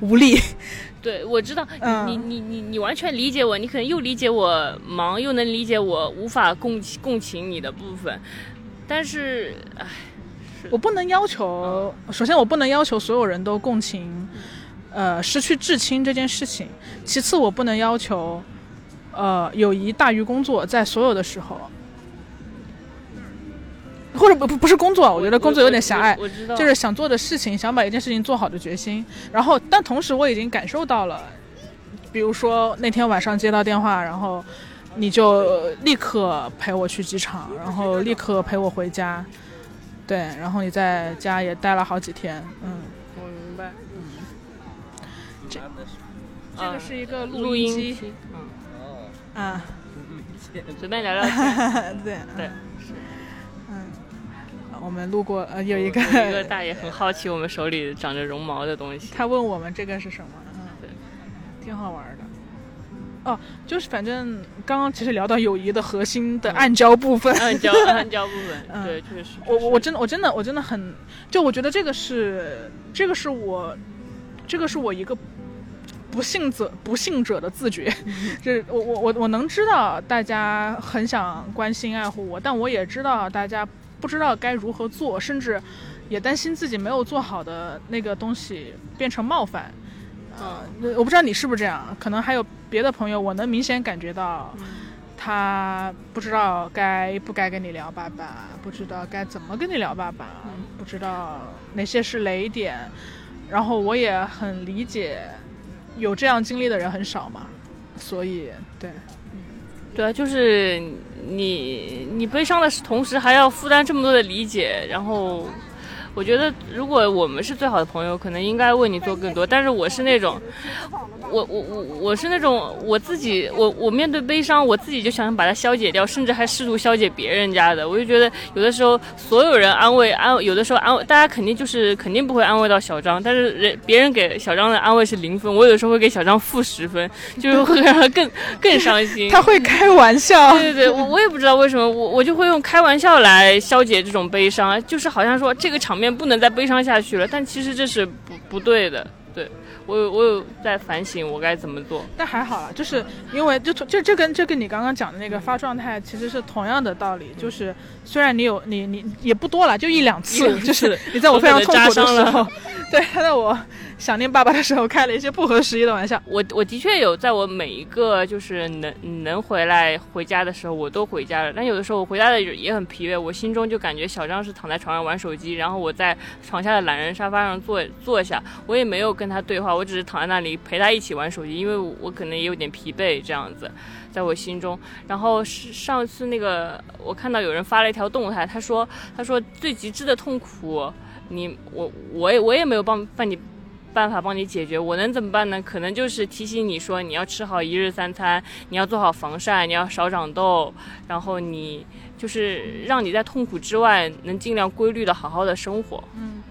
无力。对，我知道你你你你完全理解我，你可能又理解我忙，又能理解我无法共共情你的部分，但是，唉，我不能要求，首先我不能要求所有人都共情，呃，失去至亲这件事情，其次我不能要求，呃，友谊大于工作，在所有的时候。或者不不不是工作，我觉得工作有点狭隘，就是想做的事情，想把一件事情做好的决心。然后，但同时我已经感受到了，比如说那天晚上接到电话，然后你就立刻陪我去机场，然后立刻陪我回家，对，然后你在家也待了好几天，嗯，我明白，嗯，这这个是一个录音机，嗯，啊，随便聊聊天，对。对。我们路过，呃，有一个一个大爷很好奇我们手里长着绒毛的东西。他问我们这个是什么？嗯，对，挺好玩的。哦，就是反正刚刚其实聊到友谊的核心的暗礁部分，暗礁 暗礁部分，对，确实。我我真的我真的我真的很，就我觉得这个是这个是我，这个是我一个不幸者不幸者的自觉，就是我我我我能知道大家很想关心爱护我，但我也知道大家。不知道该如何做，甚至也担心自己没有做好的那个东西变成冒犯。呃，我不知道你是不是这样，可能还有别的朋友，我能明显感觉到，他不知道该不该跟你聊爸爸，不知道该怎么跟你聊爸爸，不知道哪些是雷点。然后我也很理解，有这样经历的人很少嘛，所以对。对啊，就是你你悲伤的同时还要负担这么多的理解，然后。我觉得，如果我们是最好的朋友，可能应该为你做更多。但是我是那种，我我我我是那种我自己，我我面对悲伤，我自己就想把它消解掉，甚至还试图消解别人家的。我就觉得有的时候，所有人安慰安，有的时候安慰大家肯定就是肯定不会安慰到小张，但是人别人给小张的安慰是零分，我有的时候会给小张负十分，就是会让他更更伤心。他会开玩笑，对对对，我我也不知道为什么，我我就会用开玩笑来消解这种悲伤，就是好像说这个场面。面不能再悲伤下去了，但其实这是不不对的。对我有我有在反省我该怎么做，但还好啦，就是因为就就这跟这跟你刚刚讲的那个发状态其实是同样的道理，就是虽然你有你你也不多了，就一两次，就是你在我非常痛苦的时候，对他，在我。想念爸爸的时候开了一些不合时宜的玩笑。我我的确有在我每一个就是能能回来回家的时候，我都回家了。但有的时候我回家的也很疲惫，我心中就感觉小张是躺在床上玩手机，然后我在床下的懒人沙发上坐坐下，我也没有跟他对话，我只是躺在那里陪他一起玩手机，因为我可能也有点疲惫这样子，在我心中。然后是上次那个我看到有人发了一条动态，他说他说最极致的痛苦，你我我也我也没有帮帮你。办法帮你解决，我能怎么办呢？可能就是提醒你说，你要吃好一日三餐，你要做好防晒，你要少长痘，然后你就是让你在痛苦之外能尽量规律的好好的生活。嗯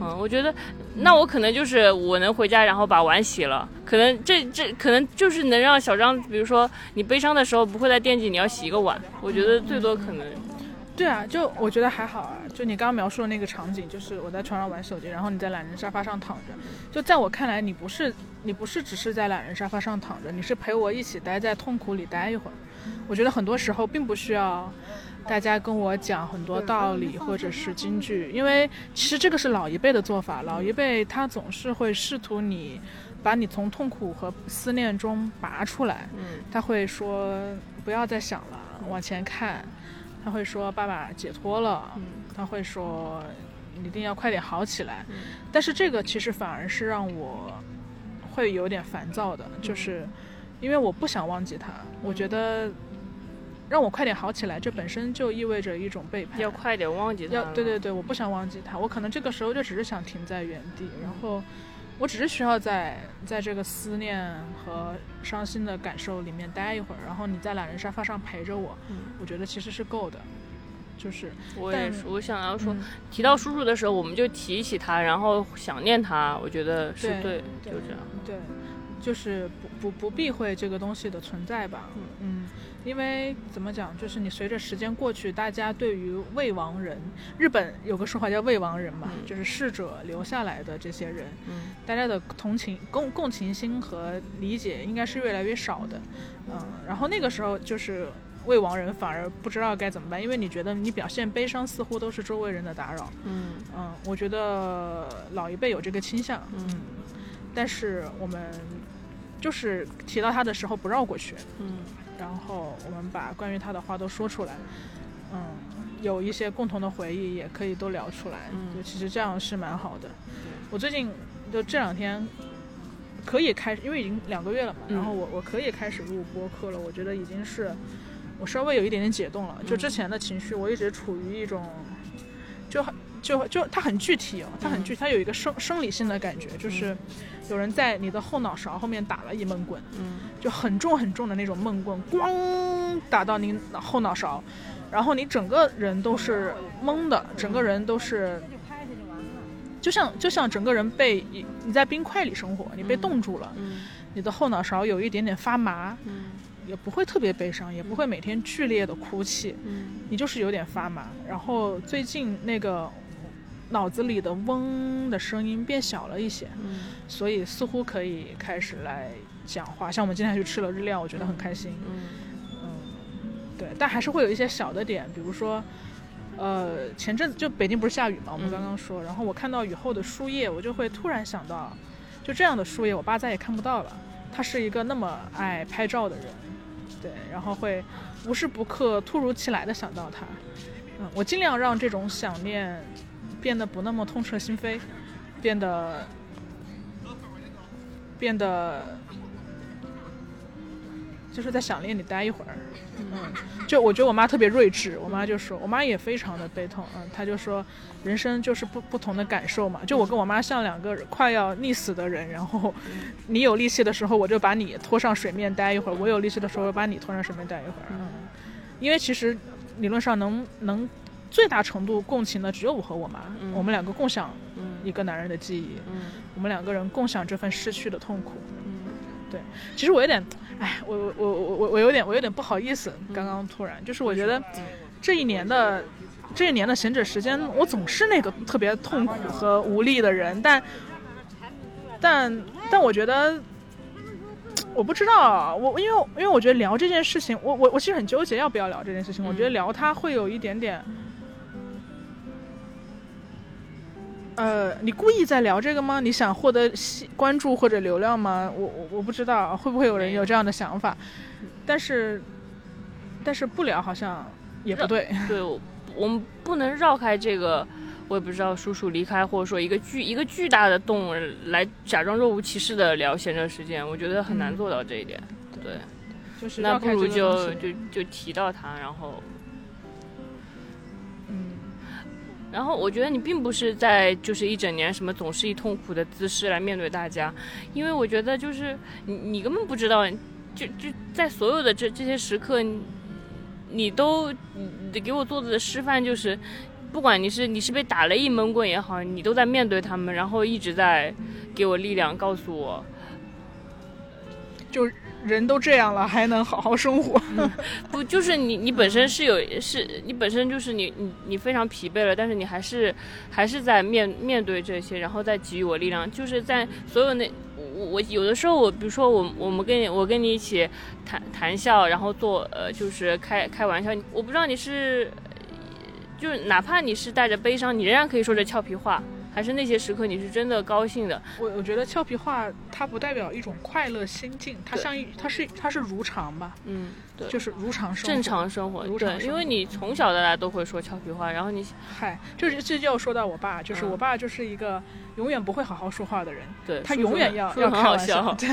嗯嗯，我觉得那我可能就是我能回家，然后把碗洗了，可能这这可能就是能让小张，比如说你悲伤的时候不会再惦记你要洗一个碗。我觉得最多可能。对啊，就我觉得还好啊。就你刚刚描述的那个场景，就是我在床上玩手机，然后你在懒人沙发上躺着。就在我看来，你不是你不是只是在懒人沙发上躺着，你是陪我一起待在痛苦里待一会儿。我觉得很多时候并不需要大家跟我讲很多道理或者是金句，因为其实这个是老一辈的做法。老一辈他总是会试图你把你从痛苦和思念中拔出来。嗯，他会说不要再想了，往前看。他会说：“爸爸解脱了。”他会说：“你一定要快点好起来。”但是这个其实反而是让我会有点烦躁的，就是因为我不想忘记他。我觉得让我快点好起来，这本身就意味着一种背叛。要快点忘记他。要对对对，我不想忘记他。我可能这个时候就只是想停在原地，然后。我只是需要在在这个思念和伤心的感受里面待一会儿，然后你在懒人沙发上陪着我，我觉得其实是够的。就是，我也是，我想要说，提到叔叔的时候，我们就提起他，然后想念他，我觉得是对，就这样。对，就是不不不避讳这个东西的存在吧。嗯。因为怎么讲，就是你随着时间过去，大家对于未亡人，日本有个说法叫未亡人嘛，就是逝者留下来的这些人，嗯大家的同情共共情心和理解应该是越来越少的，嗯，然后那个时候就是未亡人反而不知道该怎么办，因为你觉得你表现悲伤似乎都是周围人的打扰，嗯嗯，我觉得老一辈有这个倾向，嗯，但是我们就是提到他的时候不绕过去，嗯。然后我们把关于他的话都说出来，嗯，有一些共同的回忆也可以都聊出来，嗯，就其实这样是蛮好的。我最近就这两天可以开，因为已经两个月了嘛，然后我我可以开始录播客了。我觉得已经是我稍微有一点点解冻了。就之前的情绪，我一直处于一种就很。就就它很具体哦，它很具，它有一个生生理性的感觉，就是有人在你的后脑勺后面打了一闷棍，嗯，就很重很重的那种闷棍，咣打到你后脑勺，然后你整个人都是懵的，整个人都是，就像就像整个人被你在冰块里生活，你被冻住了，你的后脑勺有一点点发麻，也不会特别悲伤，也不会每天剧烈的哭泣，你就是有点发麻，然后最近那个。脑子里的嗡的声音变小了一些，嗯，所以似乎可以开始来讲话。像我们今天去吃了日料，我觉得很开心，嗯嗯，对，但还是会有一些小的点，比如说，呃，前阵子就北京不是下雨嘛，我们刚刚说，然后我看到雨后的树叶，我就会突然想到，就这样的树叶，我爸再也看不到了。他是一个那么爱拍照的人，对，然后会无时不刻、突如其来的想到他。嗯，我尽量让这种想念。变得不那么痛彻心扉，变得变得就是在想念你待一会儿。嗯，就我觉得我妈特别睿智，我妈就说，我妈也非常的悲痛，嗯，她就说，人生就是不不同的感受嘛。就我跟我妈像两个快要溺死的人，然后你有力气的时候，我就把你拖上水面待一会儿；我有力气的时候，把你拖上水面待一会儿。嗯，因为其实理论上能能最大程度共情的只有我和我妈，我们两个共享一个男人的记忆，我们两个人共享这份失去的痛苦。嗯，对，其实我有点。哎，我我我我有点我有点不好意思，刚刚突然就是我觉得这一年的这一年的闲者时间，我总是那个特别痛苦和无力的人，但但但我觉得我不知道，我因为因为我觉得聊这件事情，我我我其实很纠结要不要聊这件事情，我觉得聊它会有一点点。呃，你故意在聊这个吗？你想获得关注或者流量吗？我我我不知道会不会有人有这样的想法，但是，但是不聊好像也不对。对，我们不能绕开这个，我也不知道叔叔离开，或者说一个巨一个巨大的洞来假装若无其事的聊闲着时间，我觉得很难做到这一点。对，就是那不如就就就提到他，然后。然后我觉得你并不是在就是一整年什么总是以痛苦的姿势来面对大家，因为我觉得就是你你根本不知道，就就在所有的这这些时刻，你都给我做的示范就是，不管你是你是被打了一闷棍也好，你都在面对他们，然后一直在给我力量，告诉我，就。人都这样了，还能好好生活？不，就是你，你本身是有，是你本身就是你，你你非常疲惫了，但是你还是还是在面面对这些，然后再给予我力量。就是在所有那，我我有的时候，我比如说我我们跟你我跟你一起谈谈笑，然后做呃就是开开玩笑，我不知道你是，就是哪怕你是带着悲伤，你仍然可以说着俏皮话。还是那些时刻，你是真的高兴的。我我觉得俏皮话它不代表一种快乐心境，它像一，它是它是如常吧。嗯，对，就是如常生活。正常生活，对，因为你从小到大都会说俏皮话，然后你，嗨，就是这就要说到我爸，就是我爸就是一个永远不会好好说话的人。对，他永远要要开玩笑。对，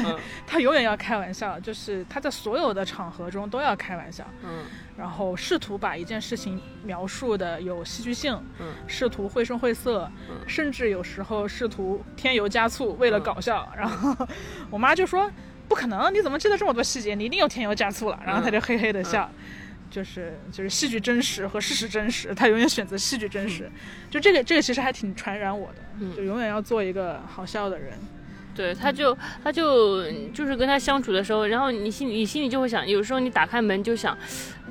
他永远要开玩笑，就是他在所有的场合中都要开玩笑。嗯。然后试图把一件事情描述的有戏剧性，嗯，试图绘声绘色，嗯，甚至有时候试图添油加醋，为了搞笑。然后我妈就说：“不可能，你怎么记得这么多细节？你一定又添油加醋了。”然后他就嘿嘿的笑，就是就是戏剧真实和事实真实，他永远选择戏剧真实。就这个这个其实还挺传染我的，就永远要做一个好笑的人。对，他就他就就是跟他相处的时候，然后你心你心里就会想，有时候你打开门就想，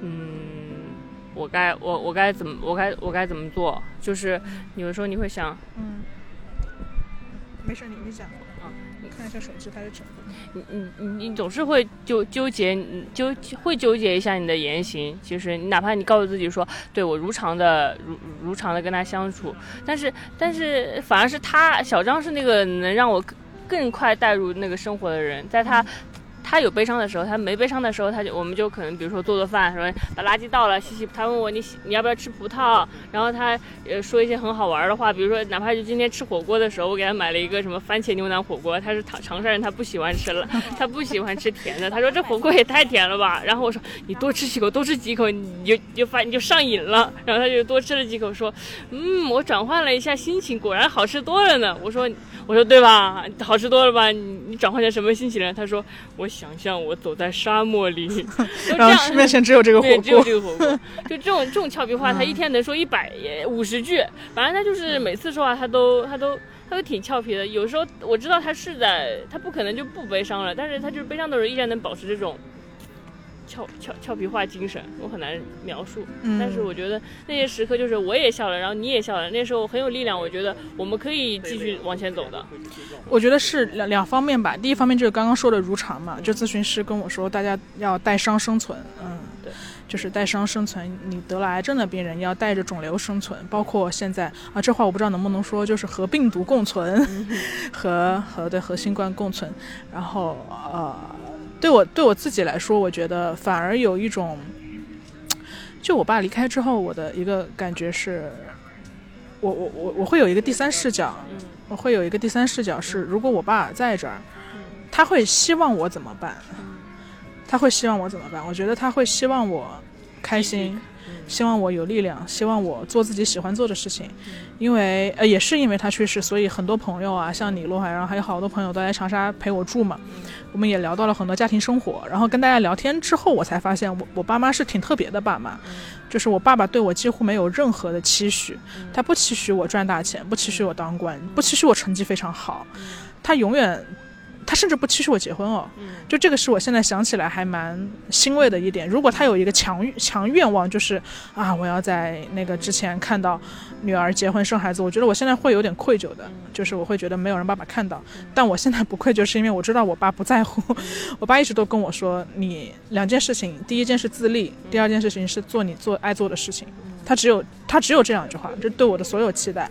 嗯，我该我我该怎么我该我该怎么做？就是有的时候你会想，嗯，没事，你你讲看一下手机，它就整。你你你你总是会纠纠结，纠会纠结一下你的言行。其实你哪怕你告诉自己说，对我如常的如如常的跟他相处，但是但是反而是他小张是那个能让我。更快带入那个生活的人，在他。他有悲伤的时候，他没悲伤的时候，他就我们就可能比如说做做饭，什么把垃圾倒了，洗洗。他问我你你要不要吃葡萄，然后他呃说一些很好玩的话，比如说哪怕就今天吃火锅的时候，我给他买了一个什么番茄牛腩火锅，他是长长沙人，他不喜欢吃了，他不喜欢吃甜的，他说这火锅也太甜了吧。然后我说你多吃几口，多吃几口，你就就发你就上瘾了。然后他就多吃了几口，说嗯，我转换了一下心情，果然好吃多了呢。我说我说对吧，好吃多了吧？你你转换成什么心情了？他说我。想象我走在沙漠里，然后面前只有这个火锅，只有这个火锅。就这种这种俏皮话，他一天能说一百五十句。反正他就是每次说话，他都他都他都挺俏皮的。有时候我知道他是在，他不可能就不悲伤了，但是他就是悲伤的时候依然能保持这种。俏俏俏皮话精神，我很难描述。但是我觉得那些时刻就是我也笑了，然后你也笑了，那时候很有力量。我觉得我们可以继续往前走的。我觉得是两两方面吧。第一方面就是刚刚说的如常嘛，就咨询师跟我说，大家要带伤生存。嗯，对，就是带伤生存。你得了癌症的病人要带着肿瘤生存，包括现在啊，这话我不知道能不能说，就是和病毒共存，和和对和新冠共存。然后呃。对我对我自己来说，我觉得反而有一种，就我爸离开之后，我的一个感觉是，我我我我会有一个第三视角，我会有一个第三视角是，如果我爸在这儿，他会希望我怎么办？他会希望我怎么办？我觉得他会希望我开心，希望我有力量，希望我做自己喜欢做的事情。因为呃，也是因为他去世，所以很多朋友啊，像你陆海，然后还有好多朋友都来长沙陪我住嘛。我们也聊到了很多家庭生活，然后跟大家聊天之后，我才发现我我爸妈是挺特别的爸妈，就是我爸爸对我几乎没有任何的期许，他不期许我赚大钱，不期许我当官，不期许我成绩非常好，他永远。他甚至不期许我结婚哦，就这个是我现在想起来还蛮欣慰的一点。如果他有一个强强愿望，就是啊，我要在那个之前看到女儿结婚生孩子，我觉得我现在会有点愧疚的，就是我会觉得没有让爸爸看到。但我现在不愧疚，是因为我知道我爸不在乎。我爸一直都跟我说，你两件事情，第一件是自立，第二件事情是做你做爱做的事情。他只有他只有这两句话，这对我的所有期待。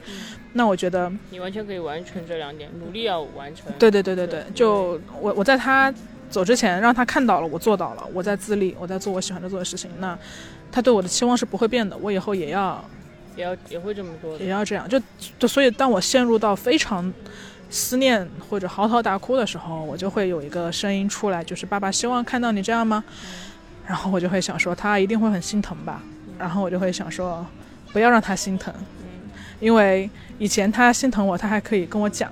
那我觉得你完全可以完成这两点，努力要完成。对对对对对，就我我在他走之前让他看到了我做到了，我在自立，我在做我喜欢的做的事情。那他对我的期望是不会变的，我以后也要也要也会这么做，也要这样。就就所以当我陷入到非常思念或者嚎啕大哭的时候，我就会有一个声音出来，就是爸爸希望看到你这样吗？然后我就会想说他一定会很心疼吧。然后我就会想说，不要让他心疼，因为以前他心疼我，他还可以跟我讲，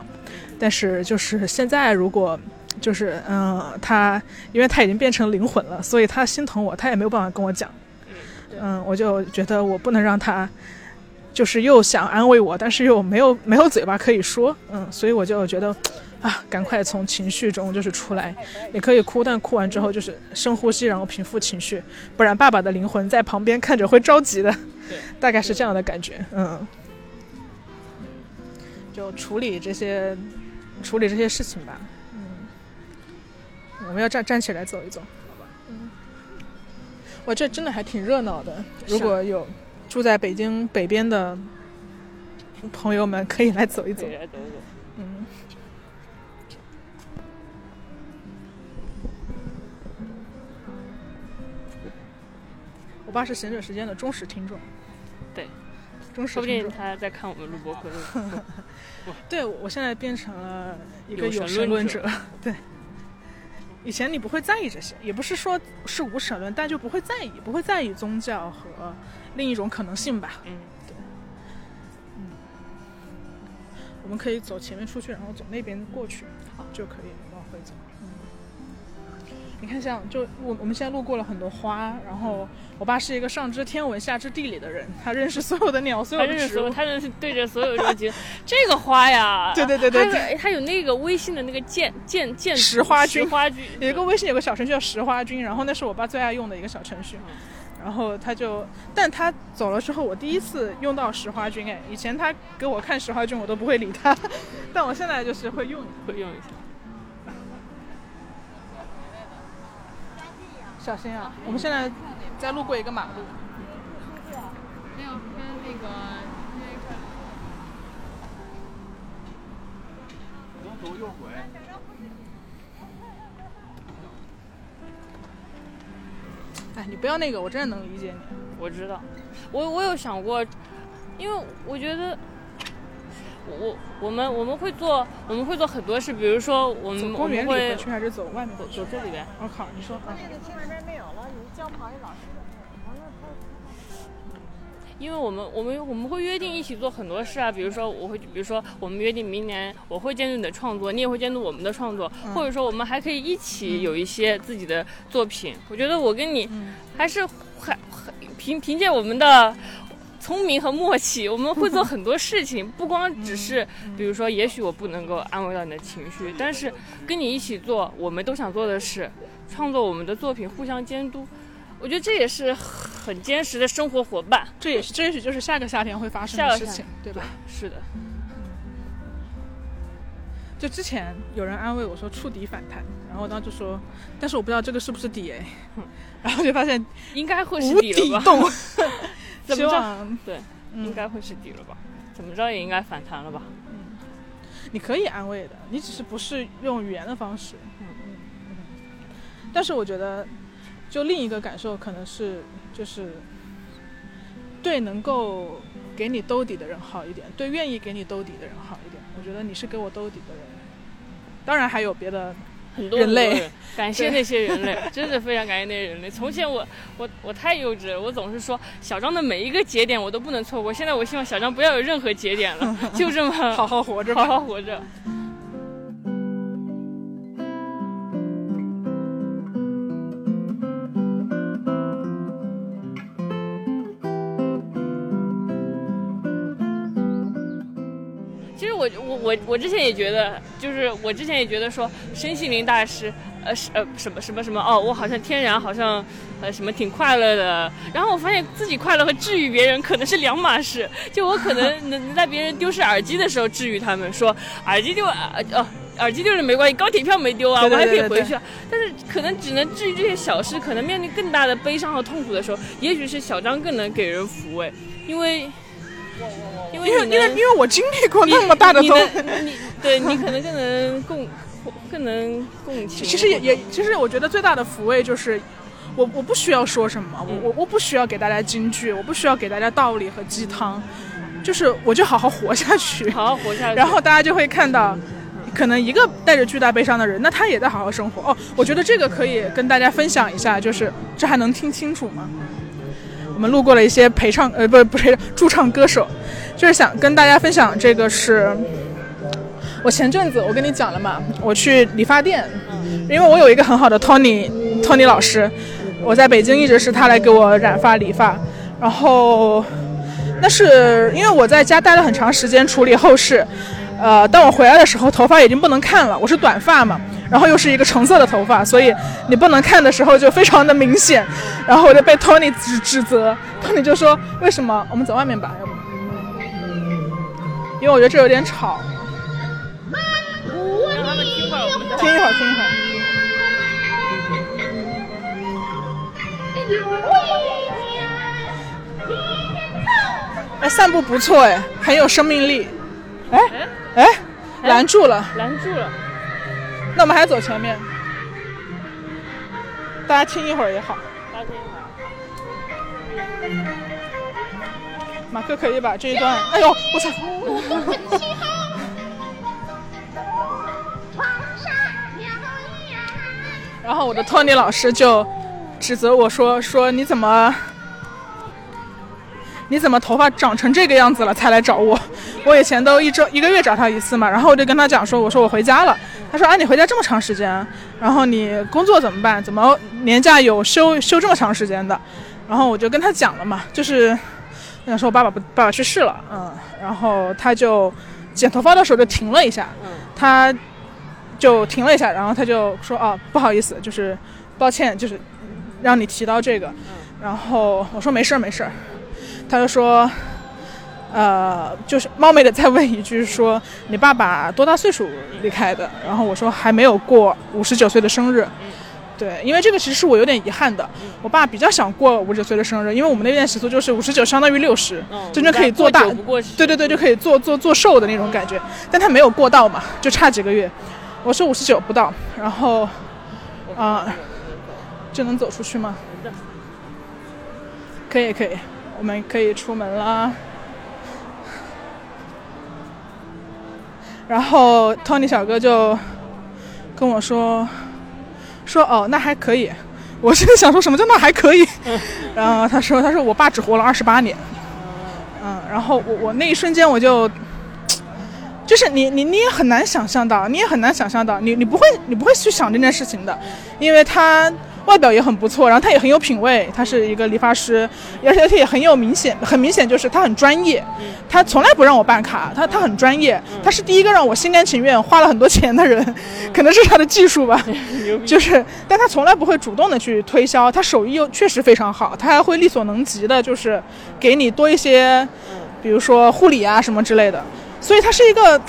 但是就是现在，如果就是嗯，他因为他已经变成灵魂了，所以他心疼我，他也没有办法跟我讲，嗯，我就觉得我不能让他，就是又想安慰我，但是又没有没有嘴巴可以说，嗯，所以我就觉得。啊，赶快从情绪中就是出来，你可以哭，但哭完之后就是深呼吸，然后平复情绪，不然爸爸的灵魂在旁边看着会着急的。对，大概是这样的感觉，嗯。就处理这些，处理这些事情吧。嗯。我们要站站起来走一走，好吧？嗯。哇，这真的还挺热闹的。如果有住在北京北边的朋友们，可以来走一走。来走走。嗯。我爸是闲者时间的忠实听众，对，忠实听众。他在看我们录播课。对，我现在变成了一个有神论者。对，以前你不会在意这些，也不是说是无神论，但就不会在意，不会在意宗教和另一种可能性吧。嗯，对，嗯，我们可以走前面出去，然后走那边过去，好就可以。你看，像就我我们现在路过了很多花，然后我爸是一个上知天文下知地理的人，他认识所有的鸟，所有的植物，他认识对着所有这些这个花呀，对对对对对，他有那个微信的那个建建建石花君，石花 君有一个微信有个小程序叫石花君，然后那是我爸最爱用的一个小程序，然后他就，但他走了之后，我第一次用到石花君，哎，以前他给我看石花君，我都不会理他，但我现在就是会用会用一下。小心啊！我们现在在路过一个马路。哎，你不要那个，我真的能理解你。我知道，我我有想过，因为我觉得。我我们我们会做我们会做很多事，比如说我们公园里回去还是走外面走走这里边。我靠，你说。那个厅那边没有了，有教跑的老师。因为我们我们我们会约定一起做很多事啊，比如说我会比如说我们约定明年我会监督你的创作，你也会监督我们的创作，或者说我们还可以一起有一些自己的作品。我觉得我跟你还是还凭凭借我们的。聪明和默契，我们会做很多事情，不光只是，比如说，也许我不能够安慰到你的情绪，但是跟你一起做，我们都想做的事，创作我们的作品，互相监督，我觉得这也是很坚实的生活伙伴。这也是，这也许就是下个夏天会发生的事情，对吧？是的。就之前有人安慰我说触底反弹，然后我当时就说，但是我不知道这个是不是底哎，然后就发现应该会是底了吧。怎么着？对，应该会是底了吧？怎么着也应该反弹了吧？嗯，你可以安慰的，你只是不是用语言的方式。嗯嗯嗯。但是我觉得，就另一个感受可能是，就是对能够给你兜底的人好一点，对愿意给你兜底的人好一点。我觉得你是给我兜底的人。当然还有别的很多人类。感谢那些人类，真的非常感谢那些人类。从前我我我太幼稚了，我总是说小张的每一个节点我都不能错过。现在我希望小张不要有任何节点了，就这么好好活着，好好活着。我我之前也觉得，就是我之前也觉得说身心灵大师，呃是呃什么什么什么哦，我好像天然好像呃什么挺快乐的，然后我发现自己快乐和治愈别人可能是两码事，就我可能 能在别人丢失耳机的时候治愈他们，说耳机丢呃哦耳机丢了没关系，高铁票没丢啊，我还可以回去，但是可能只能治愈这些小事，可能面临更大的悲伤和痛苦的时候，也许是小张更能给人抚慰，因为。因为因为因为我经历过那么大的痛，你对你可能更能共，更能共情。其实也也，其实我觉得最大的抚慰就是，我我不需要说什么，我我我不需要给大家金句，我不需要给大家道理和鸡汤，就是我就好好活下去，好好活下去。然后大家就会看到，可能一个带着巨大悲伤的人，那他也在好好生活。哦，我觉得这个可以跟大家分享一下，就是这还能听清楚吗？我们路过了一些陪唱，呃，不，不是驻唱歌手，就是想跟大家分享这个是，我前阵子我跟你讲了嘛，我去理发店，因为我有一个很好的 Tony，Tony 老师，我在北京一直是他来给我染发理发，然后那是因为我在家待了很长时间处理后事，呃，当我回来的时候头发已经不能看了，我是短发嘛。然后又是一个橙色的头发，所以你不能看的时候就非常的明显。然后我就被 Tony 指指责，Tony 就说：“为什么？我们走外面吧，要不？因为我觉得这有点吵。”听一会儿，听一会儿。哎，散步不错哎，很有生命力。哎哎，拦住了，拦住了。那我们还走前面，大家听一会儿也好。大家听一会儿。马克可以把这一段，哎呦，我操！然后我的托尼老师就指责我说：“说你怎么？”你怎么头发长成这个样子了才来找我？我以前都一周一个月找他一次嘛。然后我就跟他讲说，我说我回家了。他说啊，你回家这么长时间，然后你工作怎么办？怎么年假有休休这么长时间的？然后我就跟他讲了嘛，就是想说我爸爸不爸爸去世了，嗯，然后他就剪头发的时候就停了一下，嗯，他就停了一下，然后他就说啊，不好意思，就是抱歉，就是让你提到这个，然后我说没事儿没事儿。他就说，呃，就是冒昧的再问一句，说你爸爸多大岁数离开的？然后我说还没有过五十九岁的生日。对，因为这个其实是我有点遗憾的。我爸比较想过五十九岁的生日，因为我们那边习俗就是五十九相当于六十，真正可以做大，对对对，就可以做做做寿的那种感觉。但他没有过到嘛，就差几个月。我说五十九不到，然后啊，就能走出去吗？可以可以。我们可以出门啦，然后 Tony 小哥就跟我说说哦，那还可以。我现在想说什么叫那还可以？然后他说他说我爸只活了二十八年，嗯，然后我我那一瞬间我就就是你你你也很难想象到，你也很难想象到，你你不会你不会去想这件事情的，因为他。外表也很不错，然后他也很有品味，他是一个理发师，而且他也很有明显，很明显就是他很专业，他从来不让我办卡，他他很专业，他是第一个让我心甘情愿花了很多钱的人，可能是他的技术吧，就是，但他从来不会主动的去推销，他手艺又确实非常好，他还会力所能及的，就是给你多一些，比如说护理啊什么之类的，所以他是一个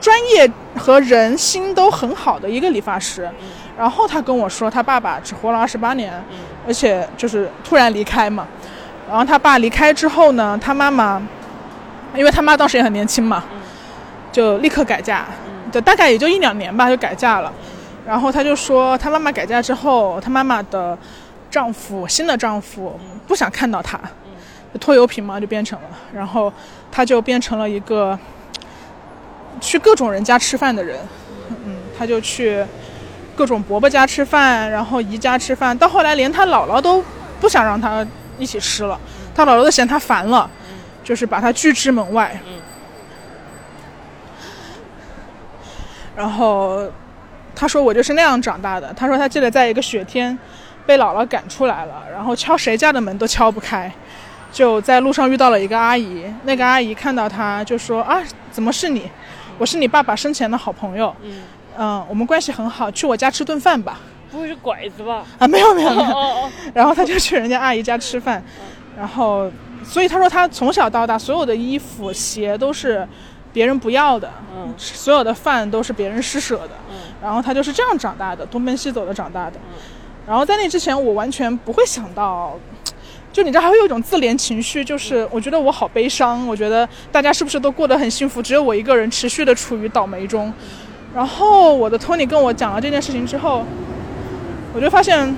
专业和人心都很好的一个理发师。然后他跟我说，他爸爸只活了二十八年，而且就是突然离开嘛。然后他爸离开之后呢，他妈妈，因为他妈当时也很年轻嘛，就立刻改嫁，就大概也就一两年吧，就改嫁了。然后他就说，他妈妈改嫁之后，他妈妈的丈夫，新的丈夫不想看到他，拖油瓶嘛，就变成了。然后他就变成了一个去各种人家吃饭的人，嗯，他就去。各种伯伯家吃饭，然后姨家吃饭，到后来连他姥姥都不想让他一起吃了，他姥姥都嫌他烦了，就是把他拒之门外。然后他说我就是那样长大的。他说他记得在一个雪天，被姥姥赶出来了，然后敲谁家的门都敲不开，就在路上遇到了一个阿姨。那个阿姨看到他就说啊，怎么是你？我是你爸爸生前的好朋友。嗯。嗯，我们关系很好，去我家吃顿饭吧。不会是拐子吧？啊，没有没有没有。然后他就去人家阿姨家吃饭，然后所以他说他从小到大所有的衣服鞋都是别人不要的，嗯，所有的饭都是别人施舍的，嗯，然后他就是这样长大的，东奔西走的长大的。然后在那之前，我完全不会想到，就你知道还会有一种自怜情绪，就是我觉得我好悲伤，我觉得大家是不是都过得很幸福，只有我一个人持续的处于倒霉中。然后我的托尼跟我讲了这件事情之后，我就发现，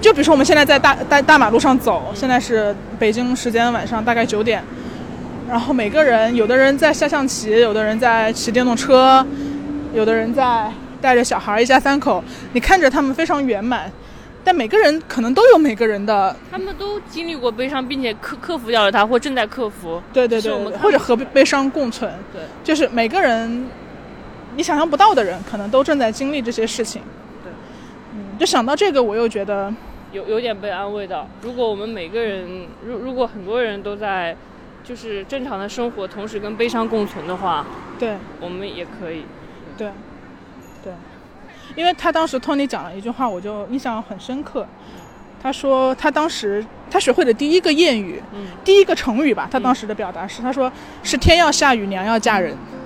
就比如说我们现在在大大大马路上走，现在是北京时间晚上大概九点，然后每个人，有的人在下象棋，有的人在骑电动车，有的人在带着小孩，一家三口，你看着他们非常圆满，但每个人可能都有每个人的，他们都经历过悲伤，并且克克服掉了它，或正在克服，对对对，或者和悲伤共存，对，就是每个人。你想象不到的人，可能都正在经历这些事情。对，嗯，就想到这个，我又觉得有有点被安慰到。如果我们每个人，如如果很多人都在，就是正常的生活，同时跟悲伤共存的话，对，我们也可以。对，对，因为他当时托尼讲了一句话，我就印象很深刻。他说他当时他学会的第一个谚语，嗯，第一个成语吧，他当时的表达是，他说是天要下雨，娘要嫁人。这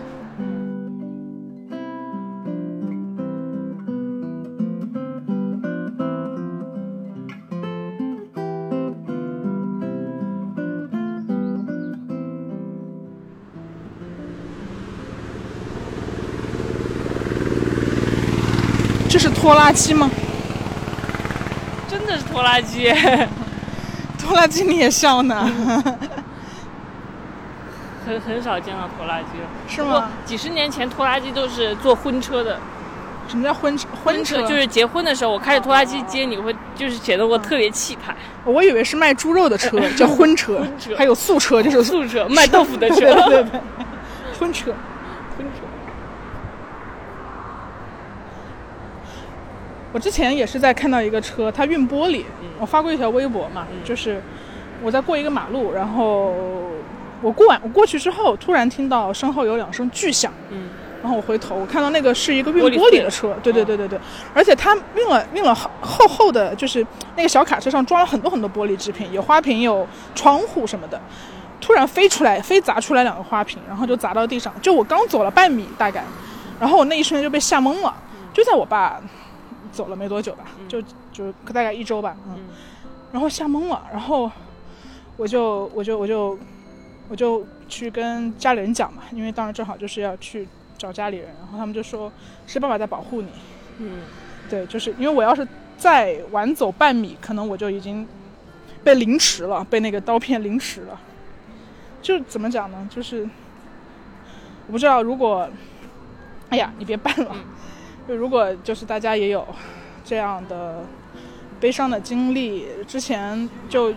拖拉机吗？真的是拖拉机，拖拉机你也笑呢？很很少见到拖拉机了，是吗？几十年前拖拉机都是坐婚车的。什么叫婚车？婚车就是结婚的时候，我开着拖拉机接你，会就是显得我特别气派。我以为是卖猪肉的车，叫婚车，还有素车，就是素车，卖豆腐的车，对对对，婚车。我之前也是在看到一个车，它运玻璃。我发过一条微博嘛，就是我在过一个马路，然后我过完我过去之后，突然听到身后有两声巨响。嗯，然后我回头，我看到那个是一个运玻璃的车。对对对对对，而且它运了运了厚厚的，就是那个小卡车上装了很多很多玻璃制品，有花瓶，有窗户什么的。突然飞出来，飞砸出来两个花瓶，然后就砸到地上。就我刚走了半米大概，然后我那一瞬间就被吓懵了。就在我爸。走了没多久吧，就就大概一周吧，嗯，然后吓懵了，然后我就我就我就我就去跟家里人讲嘛，因为当时正好就是要去找家里人，然后他们就说是爸爸在保护你，嗯，对，就是因为我要是再晚走半米，可能我就已经被凌迟了，被那个刀片凌迟了，就怎么讲呢？就是我不知道，如果哎呀，你别办了。就如果就是大家也有 这样的悲伤的经历，之前就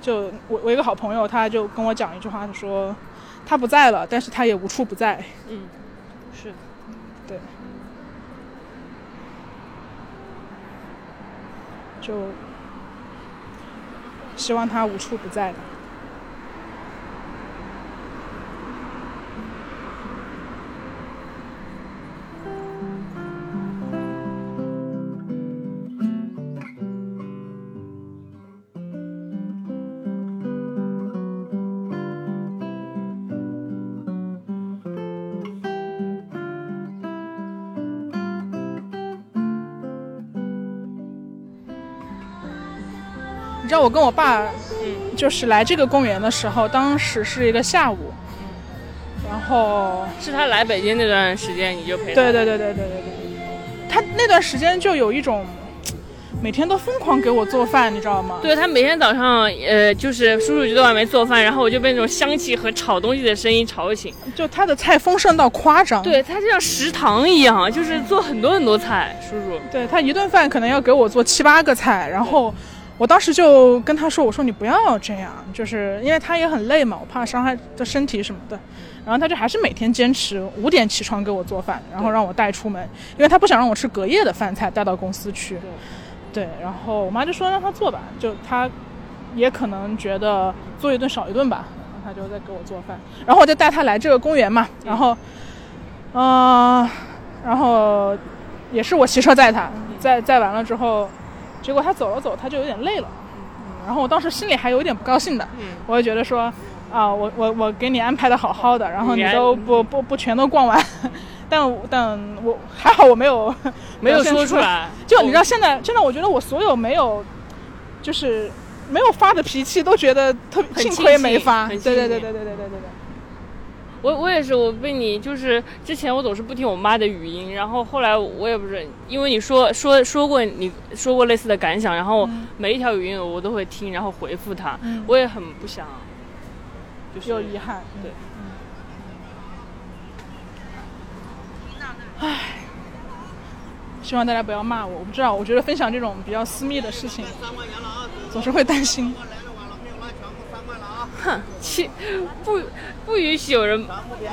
就我我一个好朋友，他就跟我讲一句话，他说他不在了，但是他也无处不在。嗯，是，对，就希望他无处不在的。我跟我爸，嗯，就是来这个公园的时候，当时是一个下午，然后是他来北京那段时间，你就陪他。对对对对对对对，他那段时间就有一种，每天都疯狂给我做饭，你知道吗？对他每天早上，呃，就是叔叔就在外面做饭，然后我就被那种香气和炒东西的声音吵醒。就他的菜丰盛到夸张，对他就像食堂一样，就是做很多很多菜。叔叔，对他一顿饭可能要给我做七八个菜，然后我当时就跟他说：“我说你不要这样，就是因为他也很累嘛，我怕伤害的身体什么的。”然后他就还是每天坚持五点起床给我做饭，然后让我带出门，因为他不想让我吃隔夜的饭菜带到公司去。对，然后我妈就说让他做吧，就他也可能觉得做一顿少一顿吧，然后他就在给我做饭，然后我就带他来这个公园嘛，然后，嗯，然后也是我骑车载他，载载完了之后，结果他走了走，他就有点累了，然后我当时心里还有点不高兴的，我就觉得说。啊，我我我给你安排的好好的，然后你都不不不全都逛完，但但我还好我没有 没有说出来，就你知道现在现在我觉得我所有没有就是没有发的脾气都觉得特别幸亏没发，对对对对对对对对对。我我也是，我被你就是之前我总是不听我妈的语音，然后后来我也不是因为你说说说过你说过类似的感想，然后每一条语音我都会听，然后回复他，我也很不想。就是有遗憾，对。唉，希望大家不要骂我。我不知道，我觉得分享这种比较私密的事情，总是会担心。哼，切，不不允许有人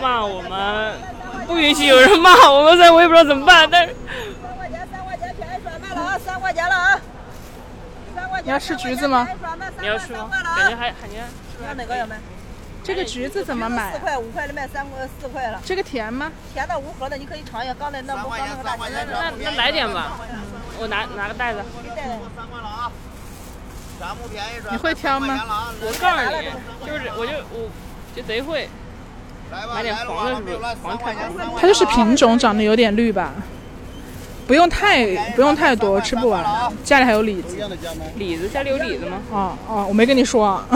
骂我们，不允许有人骂我们，但我也不知道怎么办。但是。三块钱，三块钱，便宜卖了啊！三块钱了啊！三块钱。你要吃橘子吗？你要吃吗？感觉还感觉。要哪个要买？这个橘子怎么买？四块五块的卖三块四块了。这个甜吗？甜的无核的，你可以尝一下。刚才那不刚那个大橘子。那那来点吧，我拿拿个袋子。三块了啊！你会挑吗？我告诉你，就是我就我就贼会。买点黄的是不是？黄太黄。它就是品种长得有点绿吧。不用太不用太多，吃不完。家里还有李子，李子家里有李子吗？啊啊，我没跟你说啊。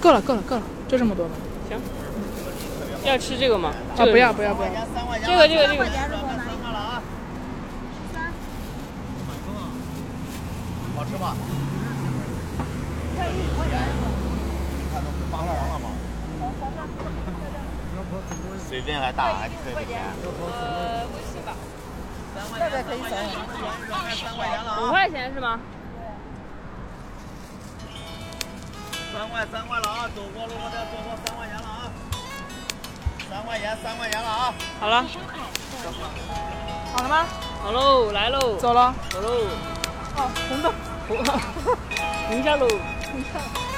够了够了够了，就这么多吧。行。要吃这个吗？啊不要不要不要。这个这个这个。好吃吗？水边还大，还可以点。呃，微信吧。这个可以扫。五块钱是吗？三块三块了啊！走过路过的走过三块钱了啊！三块钱三块钱了啊！好了。好了吗？好喽，来喽。走了。走喽。哦，红的。停下喽。停下。